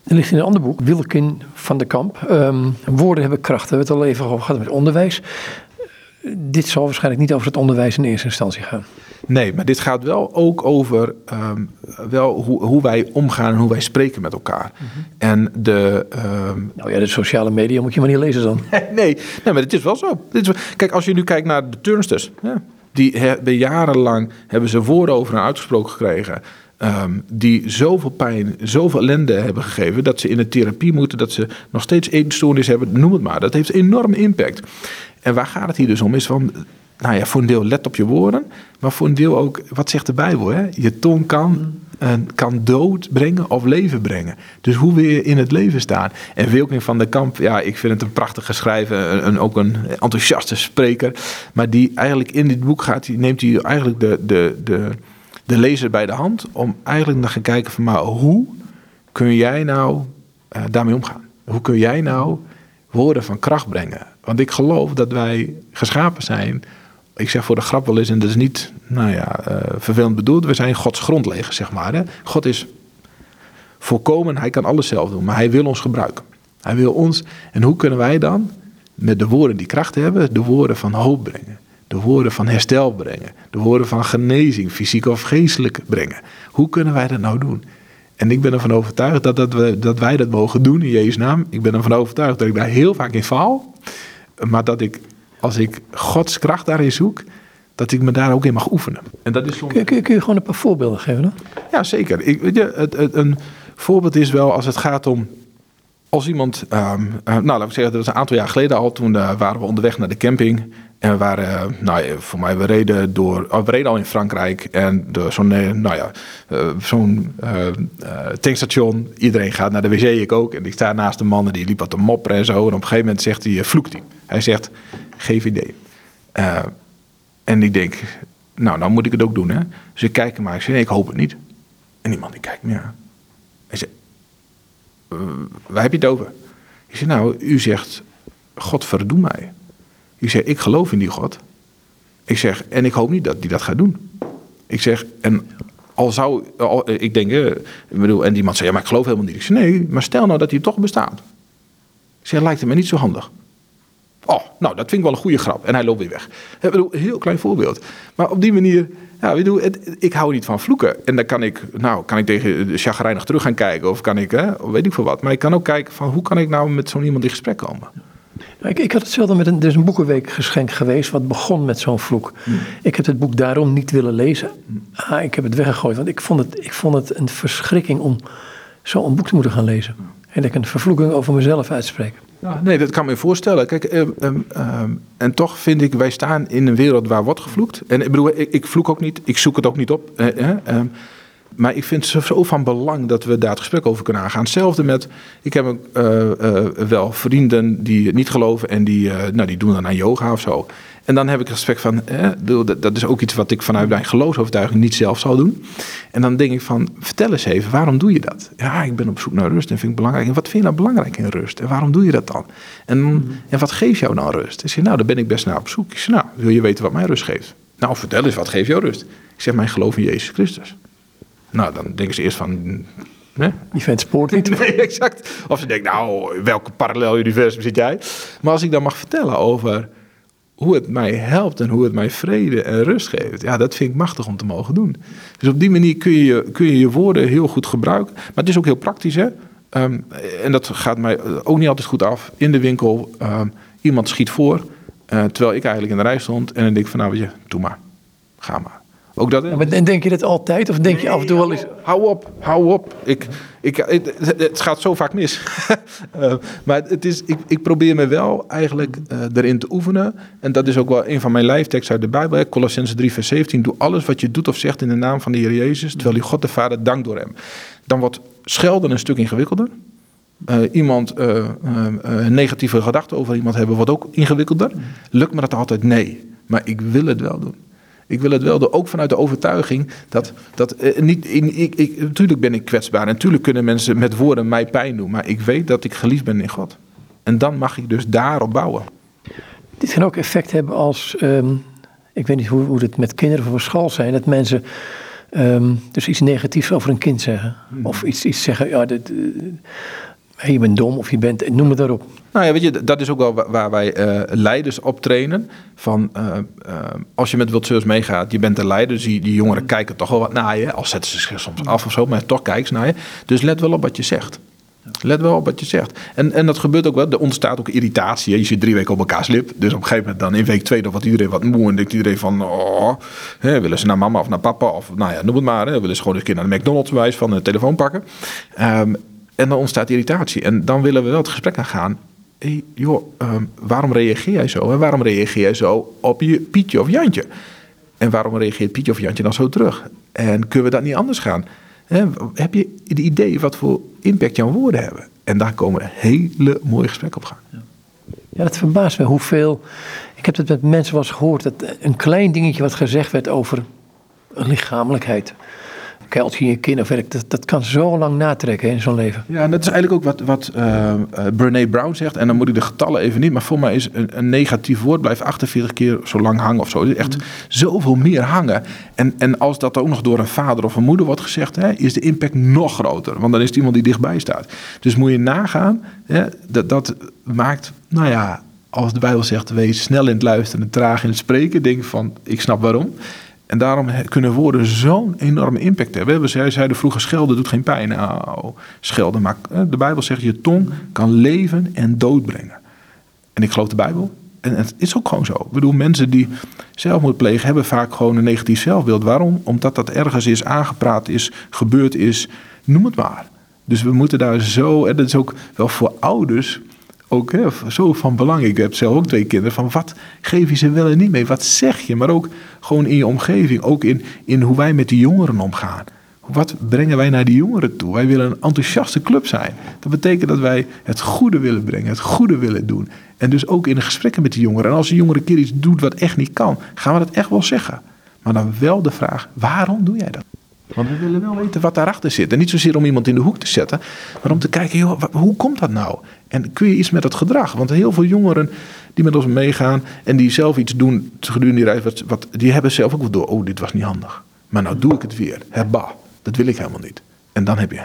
Er ligt in een ander boek, Wilkin van de Kamp. Um, woorden hebben kracht. We hebben het al even over gehad met onderwijs dit zal waarschijnlijk niet over het onderwijs in eerste instantie gaan. Nee, maar dit gaat wel ook over um, wel hoe, hoe, wij omgaan en hoe wij spreken met elkaar. Mm -hmm. En de. Um... Nou ja, de sociale media moet je maar niet lezen dan. [LAUGHS] nee, nee, maar het is wel zo. Kijk, als je nu kijkt naar de turnsters. Ja, die hebben jarenlang hebben ze woorden over en uitgesproken gekregen. ehm, die zoveel pijn, zoveel ellende hebben gegeven, dat ze in de therapie moeten, dat ze nog steeds eetstoornis hebben, noem het maar. Dat heeft enorm impact. En waar gaat het hier dus om? Is van, nou ja, voor een deel let op je woorden, maar voor een deel ook, wat zegt de Bijbel? Hè? Je tong kan, uh, kan dood brengen of leven brengen. Dus hoe wil je in het leven staan? En Wilking van der Kamp, ja, ik vind het een prachtige schrijver, een, ook een enthousiaste spreker, maar die eigenlijk in dit boek gaat, die neemt hij eigenlijk de, de, de, de lezer bij de hand om eigenlijk naar gaan kijken van, maar hoe kun jij nou uh, daarmee omgaan? Hoe kun jij nou woorden van kracht brengen? Want ik geloof dat wij geschapen zijn ik zeg voor de grap wel eens, en dat is niet nou ja, uh, vervelend bedoeld, we zijn Gods grondlegers, zeg maar. Hè? God is volkomen, hij kan alles zelf doen, maar hij wil ons gebruiken. Hij wil ons, en hoe kunnen wij dan met de woorden die kracht hebben, de woorden van hoop brengen? De woorden van herstel brengen, de woorden van genezing, fysiek of geestelijk brengen. Hoe kunnen wij dat nou doen? En ik ben ervan overtuigd dat, dat, we, dat wij dat mogen doen in Jezus' naam. Ik ben ervan overtuigd dat ik daar heel vaak in faal. Maar dat ik als ik Gods kracht daarin zoek, dat ik me daar ook in mag oefenen. En dat is soms... kun, je, kun, je gewoon een paar voorbeelden geven? Dan? Ja, zeker. Ik, weet je, het, het, een voorbeeld is wel als het gaat om. Als iemand, um, uh, nou laten we zeggen, dat was een aantal jaar geleden al. Toen uh, waren we onderweg naar de camping. En we waren, uh, nou voor mij, we reden, door, oh, we reden al in Frankrijk. En zo'n, nou ja, zo'n tankstation. Iedereen gaat naar de wc, ik ook. En ik sta naast de man en die liep wat te mopperen en zo. En op een gegeven moment zegt hij, vloekt hij. Hij zegt, GVD. Eh, en ik denk, nou, dan moet ik het ook doen. Hè? Dus ik kijk maar. Ik zeg, ik hoop het niet. En die man die kijkt me aan. Uh, waar heb je het over? Ik zeg, nou, u zegt, God verdoe mij. Ik zeg, ik geloof in die God. Ik zeg, en ik hoop niet dat hij dat gaat doen. Ik zeg, en al zou, al, ik denk, ik bedoel, en die man zei, ja, maar ik geloof helemaal niet. Ik zeg, nee, maar stel nou dat hij toch bestaat. Ik zeg, lijkt het me niet zo handig. Oh, nou, dat vind ik wel een goede grap. En hij loopt weer weg. Een heel klein voorbeeld. Maar op die manier, ja, je, het, ik hou niet van vloeken. En dan kan ik, nou, kan ik tegen de chagrijnig terug gaan kijken. Of kan ik, hè, weet ik veel wat. Maar ik kan ook kijken van, hoe kan ik nou met zo'n iemand in gesprek komen? Ik, ik, had hetzelfde met een, er is een boekenweek geschenk geweest wat begon met zo'n vloek. Hmm. Ik heb het boek daarom niet willen lezen. Hmm. Ah, ik heb het weggegooid, want ik vond het, ik vond het een verschrikking om zo'n boek te moeten gaan lezen. En ik een vervloeking over mezelf uitspreken. Nee, dat kan me voorstellen. Kijk, ehm, ehm, ehm, en toch vind ik, wij staan in een wereld waar wordt gevloekt. En ik bedoel, ik, ik vloek ook niet, ik zoek het ook niet op. Eh, maar ik vind het zo van belang dat we daar het gesprek over kunnen aangaan. Hetzelfde met, ik heb uh, uh, wel vrienden die niet geloven en die, nou, die doen dan aan yoga of zo. En dan heb ik respect van, dat is ook iets wat ik vanuit mijn geloofsovertuiging niet zelf zou doen. En dan denk ik van, vertel eens even, waarom doe je dat? Ja, ik ben op zoek naar rust en vind ik belangrijk. En wat vind je nou belangrijk in rust? En waarom doe je dat dan? En, mhm. en wat geeft jou dan rust? Ik zeg, nou, daar ben ik best naar op zoek. Ik zeg, nou, wil je weten wat mij rust geeft? Nou, vertel eens, wat geeft jou rust? Ik zeg, mijn geloof in Jezus Christus. Nou, dan denken ze eerst van, Nee? Je vindt sport niet. [LAUGHS] Nee, exact. Of ze denkt, nou, welke parallel universum zit jij? Maar als ik dan mag vertellen over hoe het mij helpt en hoe het mij vrede en rust geeft. Ja, dat vind ik machtig om te mogen doen. Dus op die manier kun je kun je, je woorden heel goed gebruiken. Maar het is ook heel praktisch, hè. Ehm, en dat gaat mij ook niet altijd goed af. In de winkel, ehm, iemand schiet voor, uh, terwijl ik eigenlijk in de rij stond. En dan denk ik van, nou weet je, doe maar. Ga maar. Ook dat, en denk je dat altijd? Of denk je af en toe wel eens... Hou op, hou op. Ik, ik, het, het gaat zo vaak mis. uh, [LAUGHS] maar het is, ik, ik probeer me wel eigenlijk uh, erin te oefenen. En dat is ook wel een van mijn lijfteksten uit de Bijbel. Colossense 3 vers 17. Doe alles wat je doet of zegt in de naam van de Heer Jezus. Terwijl u God de Vader dankt door hem. Dan wordt schelden een stuk ingewikkelder. Uh, iemand een negatieve gedachte over iemand hebben wordt ook ingewikkelder. Lukt me dat altijd? Nee. Maar ik wil het wel doen. Ik wil het wel doen, ook vanuit de overtuiging dat, dat eh, niet, ik, ik, natuurlijk ben ik kwetsbaar. En natuurlijk kunnen mensen met woorden mij pijn doen. Maar ik weet dat ik geliefd ben in God. En dan mag ik dus daarop bouwen. Dit kan ook effect hebben als, ehm, ik weet niet hoe, hoe het met kinderen voor school zijn, dat mensen um, dus iets negatiefs over een kind zeggen. Hmm. Of iets, iets zeggen, ja, de, je bent dom of je bent, noem het daarop. Nou ja, weet je, dat is ook wel waar wij uh, leiders op trainen. Van, uh, uh, als je met Wild meegaat, je bent de leider, dus die, die jongeren kijken toch wel wat naar je. Al zetten ze zich soms af of zo, maar toch kijken ze naar je. Dus let wel op wat je zegt. Let wel op wat je zegt. En, en dat gebeurt ook wel. Er ontstaat ook irritatie. Je zit drie weken op elkaar slip. Dus op een gegeven moment dan in week twee dan wordt iedereen wat moe. En denkt iedereen van, oh, hè, willen ze naar mama of naar papa? Of nou ja, noem het maar. Hè, willen ze gewoon een keer naar de McDonald's wijs van de telefoon pakken. Ehm, en dan ontstaat irritatie. En dan willen we wel het gesprek aangaan. Hey, joh, ehm, waarom reageer jij zo? En waarom reageer jij zo op je Pietje of Jantje? En waarom reageert Pietje of Jantje dan zo terug? En kunnen we dat niet anders gaan? heb je het idee wat voor impact jouw woorden hebben? En daar komen hele mooie gesprekken op gaan. Ja, dat verbaast me hoeveel. Ik heb het met mensen wel eens gehoord dat een klein dingetje wat gezegd werd over lichamelijkheid kuiltje in je kin of werk, dat, dat kan zo lang natrekken in zo'n leven. Ja, en dat is eigenlijk ook wat, wat uh, Brene Brown zegt. En dan moet ik de getallen even niet, maar voor mij is een, een negatief woord blijft 48 keer zo lang hangen of zo. Echt mm. zoveel meer hangen. En, en als dat ook nog door een vader of een moeder wordt gezegd, hè, is de impact nog groter. Want dan is het iemand die dichtbij staat. Dus moet je nagaan, hè, dat, dat maakt, nou ja, als de Bijbel zegt, wees snel in het luisteren traag in het spreken. Denk van, ik snap waarom. En daarom kunnen woorden zo'n enorme impact hebben. We zeiden vroeger, schelden doet geen pijn. Nou, schelden maakt... De Bijbel zegt, je tong kan leven en dood brengen. En ik geloof de Bijbel. En het is ook gewoon zo. Ik bedoel, mensen die zelfmoord plegen... hebben vaak gewoon een negatief zelfbeeld. Waarom? Omdat dat ergens is aangepraat is, gebeurd is. Noem het maar. Dus we moeten daar zo... En dat is ook wel voor ouders ook zo van belang. Ik heb zelf ook twee kinderen. Van wat geef je ze wel en niet mee? Wat zeg je? Maar ook gewoon in je omgeving. Ook in, in hoe wij met die jongeren omgaan. Wat brengen wij naar die jongeren toe? Wij willen een enthousiaste club zijn. Dat betekent dat wij het goede willen brengen, het goede willen doen. En dus ook in de gesprekken met die jongeren. En als een jongere keer iets doet wat echt niet kan, gaan we dat echt wel zeggen. Maar dan wel de vraag: waarom doe jij dat? Want we willen wel weten wat daarachter zit. En niet zozeer om iemand in de hoek te zetten, maar om te kijken, joh, hoe komt dat nou? En kun je iets met dat gedrag? Want heel veel jongeren die met ons meegaan en die zelf iets doen gedurende die reis, wat, wat, die hebben zelf ook wel door, oh, dit was niet handig. Maar nou doe ik het weer. Hebba, dat wil ik helemaal niet. En dan heb je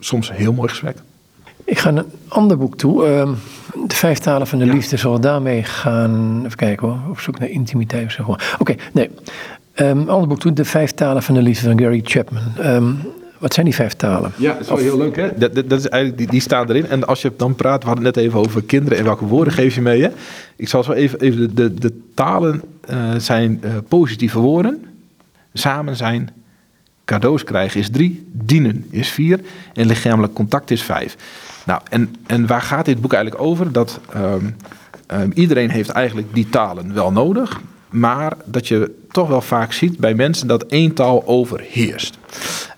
soms een heel mooi gesprek. Ik ga naar een ander boek toe. Uh, de vijf talen van de liefde. Zal daarmee gaan. Even kijken hoor. Op zoek naar intimiteit. Oké, nee. Um, ander boek toe, De Vijf Talen van de Liefde van Gary Chapman. Um, wat zijn die vijf talen? Ja, dat is wel heel leuk hè. Dat, dat, is eigenlijk, die, die staan erin. En als je dan praat, we hadden het net even over kinderen en welke woorden geef je mee. Hè? Ik zal zo even, even de, de, de talen uh, zijn uh, positieve woorden. Samen zijn. Cadeaus krijgen is drie. Dienen is vier. En lichamelijk contact is vijf. Nou, en, en waar gaat dit boek eigenlijk over? Dat um, um, iedereen heeft eigenlijk die talen wel nodig. Maar dat je toch wel vaak ziet bij mensen dat één taal overheerst.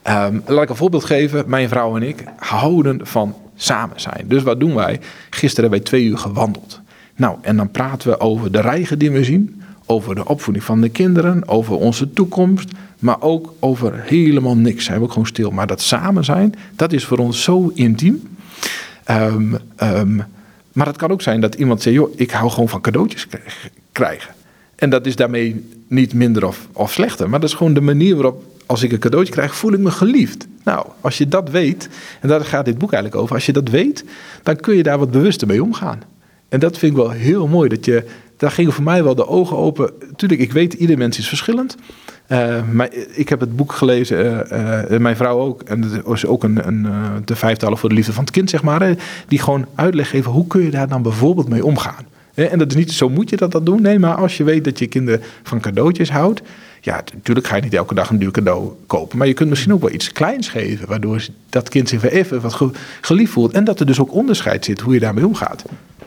Um, laat ik een voorbeeld geven. Mijn vrouw en ik houden van samen zijn. Dus wat doen wij? Gisteren hebben wij twee uur gewandeld. Nou, en dan praten we over de rijgen die we zien. Over de opvoeding van de kinderen. Over onze toekomst. Maar ook over helemaal niks. Zijn we ook gewoon stil. Maar dat samen zijn, dat is voor ons zo intiem. Um, um, maar het kan ook zijn dat iemand zegt: joh, ik hou gewoon van cadeautjes krijgen. En dat is daarmee niet minder of, of slechter. Maar dat is gewoon de manier waarop, als ik een cadeautje krijg, voel ik me geliefd. Nou, als je dat weet, en daar gaat dit boek eigenlijk over. Als je dat weet, dan kun je daar wat bewuster mee omgaan. En dat vind ik wel heel mooi. Dat je, daar gingen voor mij wel de ogen open. Tuurlijk, ik weet, ieder mens is verschillend. Uh, maar ik heb het boek gelezen, uh, uh, mijn vrouw ook. En dat is ook een, een de vijftalen voor de liefde van het kind, zeg maar. die gewoon uitleg geven, hoe kun je daar dan bijvoorbeeld mee omgaan? En dat is niet zo moet je dat, dat doen. Nee, maar als je weet dat je kinderen van cadeautjes houdt. Ja, natuurlijk ga je niet elke dag een duur cadeau kopen. Maar je kunt misschien ook wel iets kleins geven. Waardoor dat kind zich weer even wat geliefd voelt. En dat er dus ook onderscheid zit hoe je daarmee omgaat.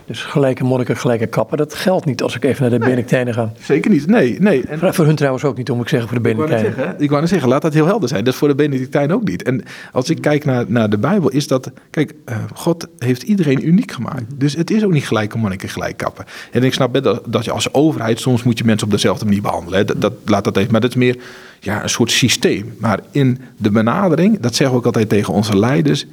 Dus gelijke monniken, gelijke kappen, dat geldt niet als ik even naar de nee, Benedictijnen ga. Zeker niet, nee. nee. En voor hun trouwens ook niet, om ik zeggen, voor de Benedictijnen. Ik wou net zeggen, laat dat heel helder zijn. Dat is voor de Benedictijnen ook niet. En als ik kijk naar, naar de Bijbel, is dat... Kijk, uh, God heeft iedereen uniek gemaakt. Dus het is ook niet gelijke monniken, gelijk kappen. En ik snap dat, dat je als overheid, soms moet je mensen op dezelfde manier behandelen. Dat, dat, laat dat even, maar dat is meer ja, een soort systeem. Maar in de benadering, dat zeggen we ook altijd tegen onze leiders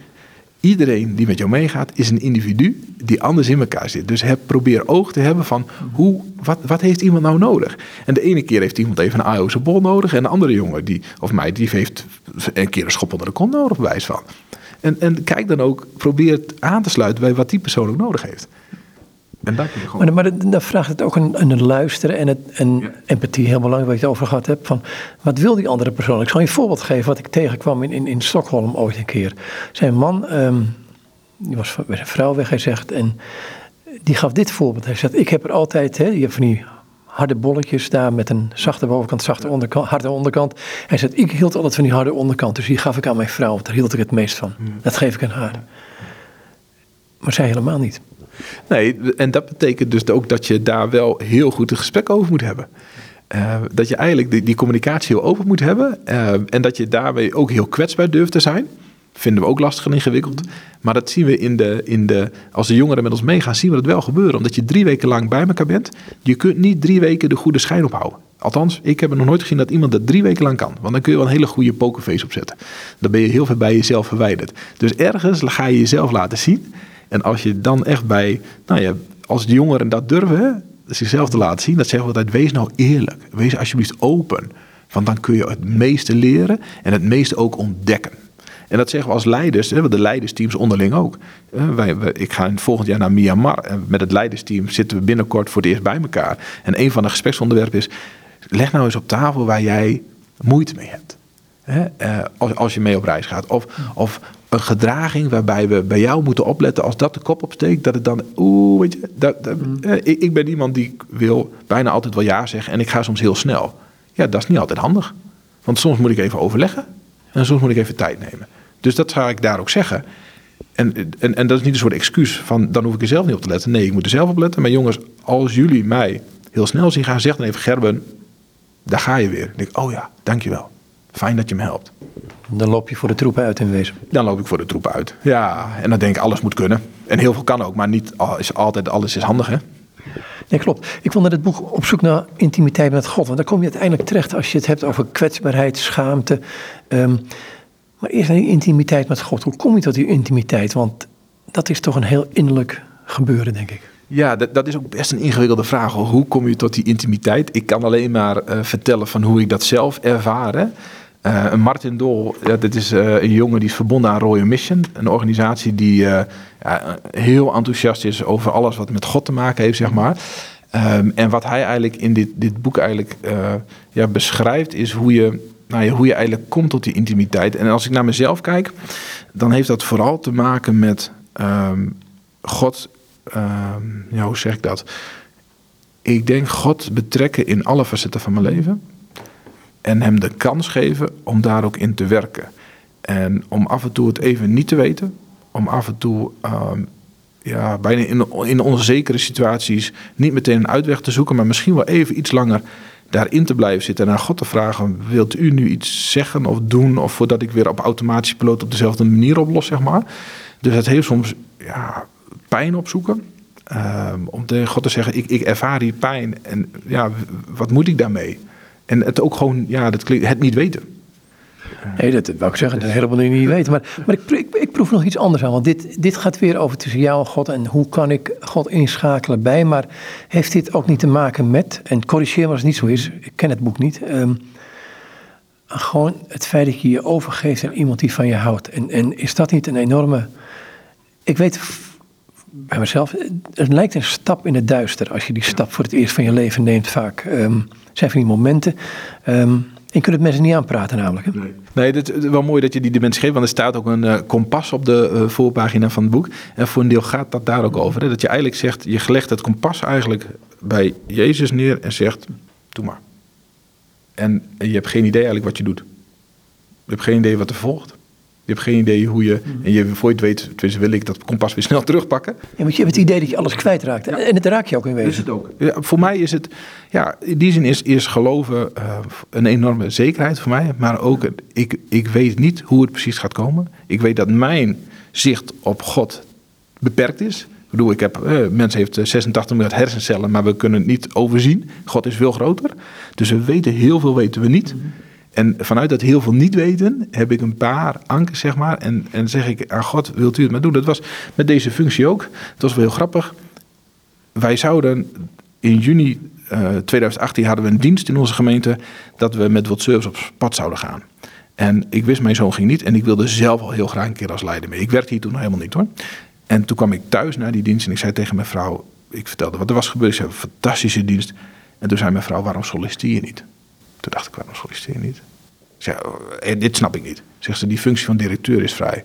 iedereen die met jou meegaat is een individu die anders in elkaar zit. Dus heb, probeer oog te hebben van hoe, wat, wat heeft iemand nou nodig? En de ene keer heeft iemand even een AO's bol nodig. En de andere jongen, die, of mij, die heeft een keer een schop onder de kont nodig, bewijs van. En, en kijk dan ook, probeer aan te sluiten bij wat die persoon ook nodig heeft. En daar gewoon... Maar, maar dan vraagt het ook een, een luisteren en, het, en empathie, heel belangrijk wat je het over gehad hebt. Van, wat wil die andere persoon? Ik zal je een voorbeeld geven wat ik tegenkwam in, in, in Stockholm ooit een keer. Zijn man, um, die was met zijn vrouw weg, hij zegt. En die gaf dit voorbeeld. Hij zegt, ik heb er altijd, hè, je hebt van die harde bolletjes daar met een zachte bovenkant, zachte onderkant, harde onderkant. Hij zegt, ik hield altijd van die harde onderkant, dus die gaf ik aan mijn vrouw, want daar hield ik het meest van. Hmm. Dat geef ik aan haar. Maar zij helemaal niet. Nee, en dat betekent dus ook dat je daar wel heel goed een gesprek over moet hebben. Uh, dat je eigenlijk die, die, communicatie heel open moet hebben. Uh, en dat je daarmee ook heel kwetsbaar durft te zijn. Vinden we ook lastig en ingewikkeld. Maar dat zien we in de, in de. Als de jongeren met ons meegaan, zien we dat wel gebeuren. Omdat je drie weken lang bij elkaar bent. Je kunt niet drie weken de goede schijn ophouden. Althans, ik heb nog nooit gezien dat iemand dat drie weken lang kan. Want dan kun je wel een hele goede pokerface opzetten. Dan ben je heel veel bij jezelf verwijderd. Dus ergens ga je jezelf laten zien. En als je dan echt bij. Nou ja, als de jongeren dat durven. Hè, zichzelf te laten zien. Dat zeggen we altijd, wees nou eerlijk. Wees alsjeblieft open. Want dan kun je het meeste leren en het meeste ook ontdekken. En dat zeggen we als leiders, de leidersteams onderling ook. Ik ga volgend jaar naar Myanmar en met het leidersteam zitten we binnenkort voor het eerst bij elkaar. En een van de gespreksonderwerpen is, leg nou eens op tafel waar jij moeite mee hebt. Als, als je mee op reis gaat. Of, of een gedraging waarbij we bij jou moeten opletten als dat de kop opsteekt, dat het dan, oeh, weet je, dat, dat, ik, ik ben iemand die wil bijna altijd wel ja zeggen en ik ga soms heel snel. Ja, dat is niet altijd handig. Want soms moet ik even overleggen en soms moet ik even tijd nemen. Dus dat ga ik daar ook zeggen. En, en, en dat is niet een soort excuus van dan hoef ik er zelf niet op te letten. Nee, ik moet er zelf op letten. Maar jongens, als jullie mij heel snel zien gaan, zeg dan even Gerben, daar ga je weer. Dan denk ik, oh ja, dankjewel. Fijn dat je me helpt. Dan loop je voor de troepen uit in wezen. Dan loop ik voor de troepen uit. Ja, en dan denk ik, alles moet kunnen. En heel veel kan ook, maar niet is altijd alles is handig, hè? Nee, klopt. Ik vond dat het boek op zoek naar intimiteit met God. Want daar kom je uiteindelijk terecht als je het hebt over kwetsbaarheid, schaamte. Um, maar eerst naar die intimiteit met God. Hoe kom je tot die intimiteit? Want dat is toch een heel innerlijk gebeuren, denk ik. Ja, dat, dat is ook best een ingewikkelde vraag. Hoe kom je tot die intimiteit? Ik kan alleen maar uh, vertellen van hoe ik dat zelf ervaar. Uh, Martin Dol, ja, dit is uh, een jongen die is verbonden aan Royal Mission. Een organisatie die ja, heel enthousiast is over alles wat met God te maken heeft, zeg maar. Um, en wat hij eigenlijk in dit, dit boek eigenlijk ja, beschrijft, is hoe je nou hoe je eigenlijk komt tot die intimiteit. En als ik naar mezelf kijk, dan heeft dat vooral te maken met um, God. Um, ja, hoe zeg ik dat? Ik denk God betrekken in alle facetten van mijn leven. En hem de kans geven om daar ook in te werken. En om af en toe het even niet te weten. Om af en toe um, ja, bijna in, in onzekere situaties niet meteen een uitweg te zoeken. Maar misschien wel even iets langer daarin te blijven zitten en aan God te vragen: wilt u nu iets zeggen of doen? Of voordat ik weer op automatische piloot op dezelfde manier oplos, zeg maar. Dus het heeft soms ja, pijn opzoeken. Um, om tegen God te zeggen: ik, ik ervaar hier pijn en ja, wat moet ik daarmee? En het ook gewoon, ja, dat klinkt, het niet weten. Nee, dat wou ik zeggen, dat helemaal niet weten. Maar, maar ik, ik, proef nog iets anders aan. Want dit, dit gaat weer over tussen jou en God. En hoe kan ik God inschakelen bij. Maar heeft dit ook niet te maken met. En corrigeer me als het niet zo is. Ik ken het boek niet. Um, gewoon het feit dat je je overgeeft aan iemand die van je houdt. En, en is dat niet een enorme. Ik weet bij mezelf. Het lijkt een stap in het duister. Als je die stap voor het eerst van je leven neemt, vaak. Um, zijn van die momenten. Um, je kunt het mensen niet aanpraten namelijk. Hè? Nee, het is wel mooi dat je die dimensie geeft. Want er staat ook een uh, kompas op de uh, voorpagina van het boek. En voor een deel gaat dat daar ook over. Hè? Dat je eigenlijk zegt, je legt het kompas eigenlijk bij Jezus neer en zegt, doe maar. En, en je hebt geen idee eigenlijk wat je doet. Je hebt geen idee wat er volgt. Je hebt geen idee hoe je. En je, voor je het weet, tenminste wil ik dat kompas weer snel [LAUGHS] terugpakken. Ja, want je hebt het idee dat je alles kwijtraakt. Ja. En het raak je ook in wezen. Is het ook. Ja, voor mij is het. Ja, in die zin is, is geloven uh, een enorme zekerheid voor mij. Maar ook, ik, ik weet niet hoe het precies gaat komen. Ik weet dat mijn zicht op God beperkt is. Ik bedoel, ik heb, uh, mens heeft 86 miljard hersencellen, maar we kunnen het niet overzien. God is veel groter. Dus we weten heel veel, weten we niet. Mm-hmm. En vanuit dat heel veel niet weten, heb ik een paar ankers, zeg maar. En, en zeg ik aan God, wilt u het maar doen? Dat was met deze functie ook. Dat was wel heel grappig. Wij zouden in juni uh, 2018 hadden we een dienst in onze gemeente dat we met wat service op pad zouden gaan. En ik wist, mijn zoon ging niet en ik wilde zelf al heel graag een keer als leider mee. Ik werkte hier toen nog helemaal niet hoor. En toen kwam ik thuis naar die dienst en ik zei tegen mijn vrouw, ik vertelde wat er was gebeurd. Ik zei, fantastische dienst. En toen zei mijn vrouw, waarom solliciteer je niet? Toen dacht ik, waarom solliciteer je niet? Ik zei, dit snap ik niet. Zegt ze, die functie van directeur is vrij.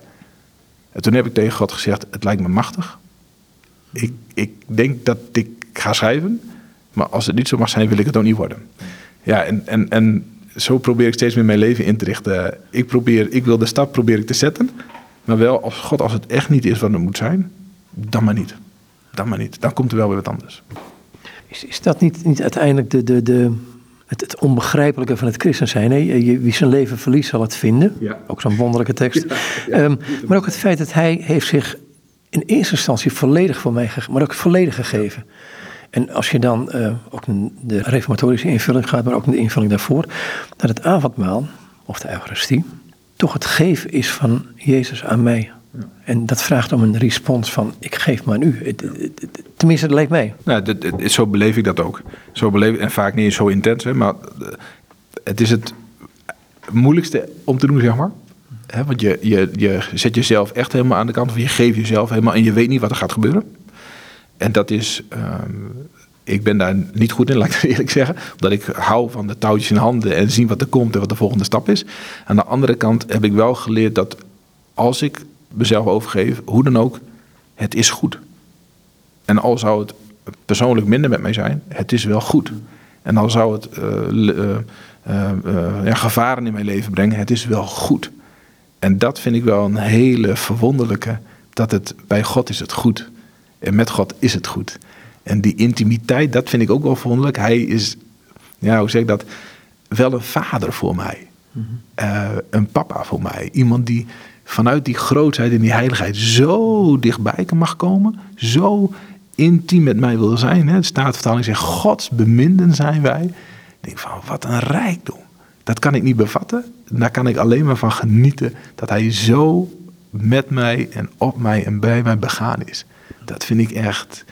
En toen heb ik tegen God gezegd, het lijkt me machtig. Ik, ik denk dat ik ga schrijven, maar als het niet zo mag zijn, wil ik het ook niet worden. Ja, en, en, en zo probeer ik steeds meer mijn leven in te richten. Ik, probeer, ik wil de stap proberen te zetten, maar wel als God, als het echt niet is wat het moet zijn, dan maar niet. Dan maar niet. Dan komt er wel weer wat anders. Is, is dat niet, niet uiteindelijk de, de, de, het, het onbegrijpelijke van het christen zijn? Hè? Je, wie zijn leven verliest zal het vinden. Ja. Ook zo'n wonderlijke tekst. [LAUGHS] Ehm, maar ook het feit dat hij heeft zich in eerste instantie volledig voor mij gegeven, maar ook volledig gegeven. En als je dan uh, ook de reformatorische invulling gaat, maar ook de invulling daarvoor, dat het avondmaal, of de Eucharistie, toch het geven is van Jezus aan mij. En dat vraagt om een respons van, ik geef maar aan u. Tenminste, dat leeft mij. Nou, dat, dat, zo beleef ik dat ook. Zo beleef, en vaak niet zo intens, hè, maar eh, het is het moeilijkste om te doen, zeg maar. Want je, je, je zet jezelf echt helemaal aan de kant, of je geeft jezelf helemaal en je weet niet wat er gaat gebeuren. En dat is, um, ik ben daar niet goed in, [LAUGHS] laat ik het eerlijk zeggen. Omdat ik hou van de touwtjes in handen en zien wat er komt en wat de volgende stap is. Aan de andere kant heb ik wel geleerd dat als ik mezelf overgeef, hoe dan ook, het is goed. En al zou het persoonlijk minder met mij zijn, het is wel goed. En al zou het uh, ja, gevaren in mijn leven brengen, het is wel goed. En dat vind ik wel een hele verwonderlijke, dat het bij God is het goed. En met God is het goed. En die intimiteit, dat vind ik ook wel verwonderlijk. Hij is, ja, hoe zeg ik dat, wel een vader voor mij. Mm een papa voor mij. Iemand die vanuit die grootheid en die heiligheid zo dichtbij kan mag komen. Zo intiem met mij wil zijn. Hè? De Staatvertaling zegt, Gods beminden zijn wij. Ik denk van, wat een rijkdom. Dat kan ik niet bevatten. Daar kan ik alleen maar van genieten. Dat hij zo met mij en op mij en bij mij begaan is. Dat vind ik echt.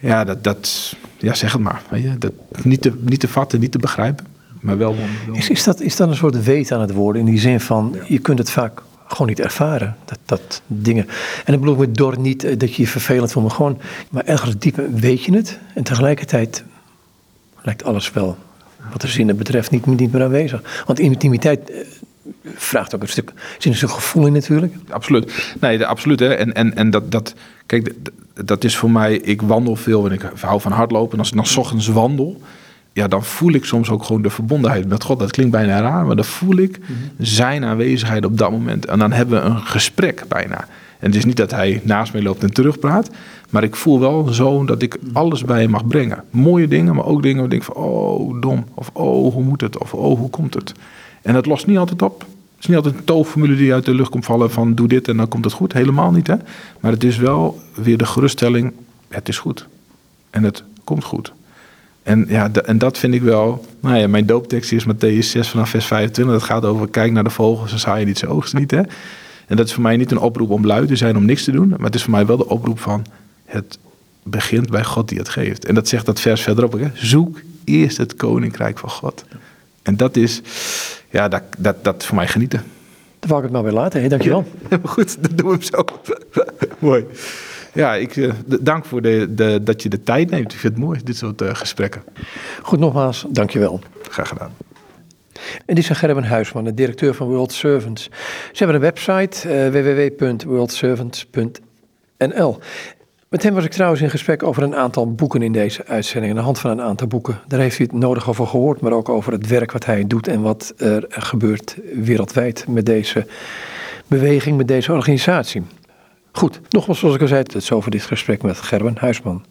Ja, dat, dat, ja zeg het maar. Weet je, dat, niet, te, niet te vatten, niet te begrijpen. Maar wel. Is, is, dat, is dat een soort weet aan het worden? In die zin van, je kunt het vaak gewoon niet ervaren. Dat, dat dingen. En ik bedoel met door niet eh, dat je je vervelend voelt, maar gewoon. Maar ergens diep weet je het. En tegelijkertijd lijkt alles wel, wat de zinnen betreft, niet, niet meer aanwezig. Want intimiteit eh, vraagt ook een stuk, zin een stuk gevoel in natuurlijk. Absoluut. Nee, de, absoluut. Hè. En, en, en dat, dat, kijk, dat is voor mij, ik wandel veel en ik hou van hardlopen. En als ik dan ochtends wandel, ja, dan voel ik soms ook gewoon de verbondenheid met God. Dat klinkt bijna raar, maar dan voel ik mhm. zijn aanwezigheid op dat moment. En dan hebben we een gesprek bijna. En het is niet dat hij naast mij loopt en terugpraat. Maar ik voel wel zo dat ik mhm. alles bij hem mag brengen. Mooie dingen, maar ook dingen waar ik denk van... oh, dom. Of oh, hoe moet het? Of oh, hoe komt het? En dat lost niet altijd op. Het is niet altijd een toofformule die uit de lucht komt vallen van doe dit en dan komt het goed. Helemaal niet hè. Maar het is wel weer de geruststelling, het is goed. En het komt goed. En, ja, en dat vind ik wel. Nou ja, mijn dooptekst is Matthäus 6 vanaf vers 25. Dat gaat over kijk naar de vogels en saai je niet, ze oogsten niet. Hè? En dat is voor mij niet een oproep om lui te zijn, om niks te doen. Maar het is voor mij wel de oproep van het begint bij God die het geeft. En dat zegt dat vers verderop. Hè? Zoek eerst het koninkrijk van God. En dat is, ja, dat, dat, dat voor mij genieten. Dan wou ik het maar weer laten. Hey, dankjewel. Ja, [LAUGHS] goed, dan doen we hem zo. [LAUGHS] Mooi. Ja, ik uh, dank voor de, de, dat je de tijd neemt. Ik vind het mooi, dit soort uh, gesprekken. Goed, nogmaals, dankjewel. Graag gedaan. En dit is Gerben Huisman, de directeur van World Servants. Ze hebben een website, uh, www.worldservants.nl. Met hem was ik trouwens in gesprek over een aantal boeken in deze uitzending. Aan de hand van een aantal boeken. Daar heeft u het nodig over gehoord, maar ook over het werk wat hij doet en wat er gebeurt wereldwijd met deze beweging, met deze organisatie. Goed, nogmaals zoals ik al zei, het is over dit gesprek met Gerben Huisman.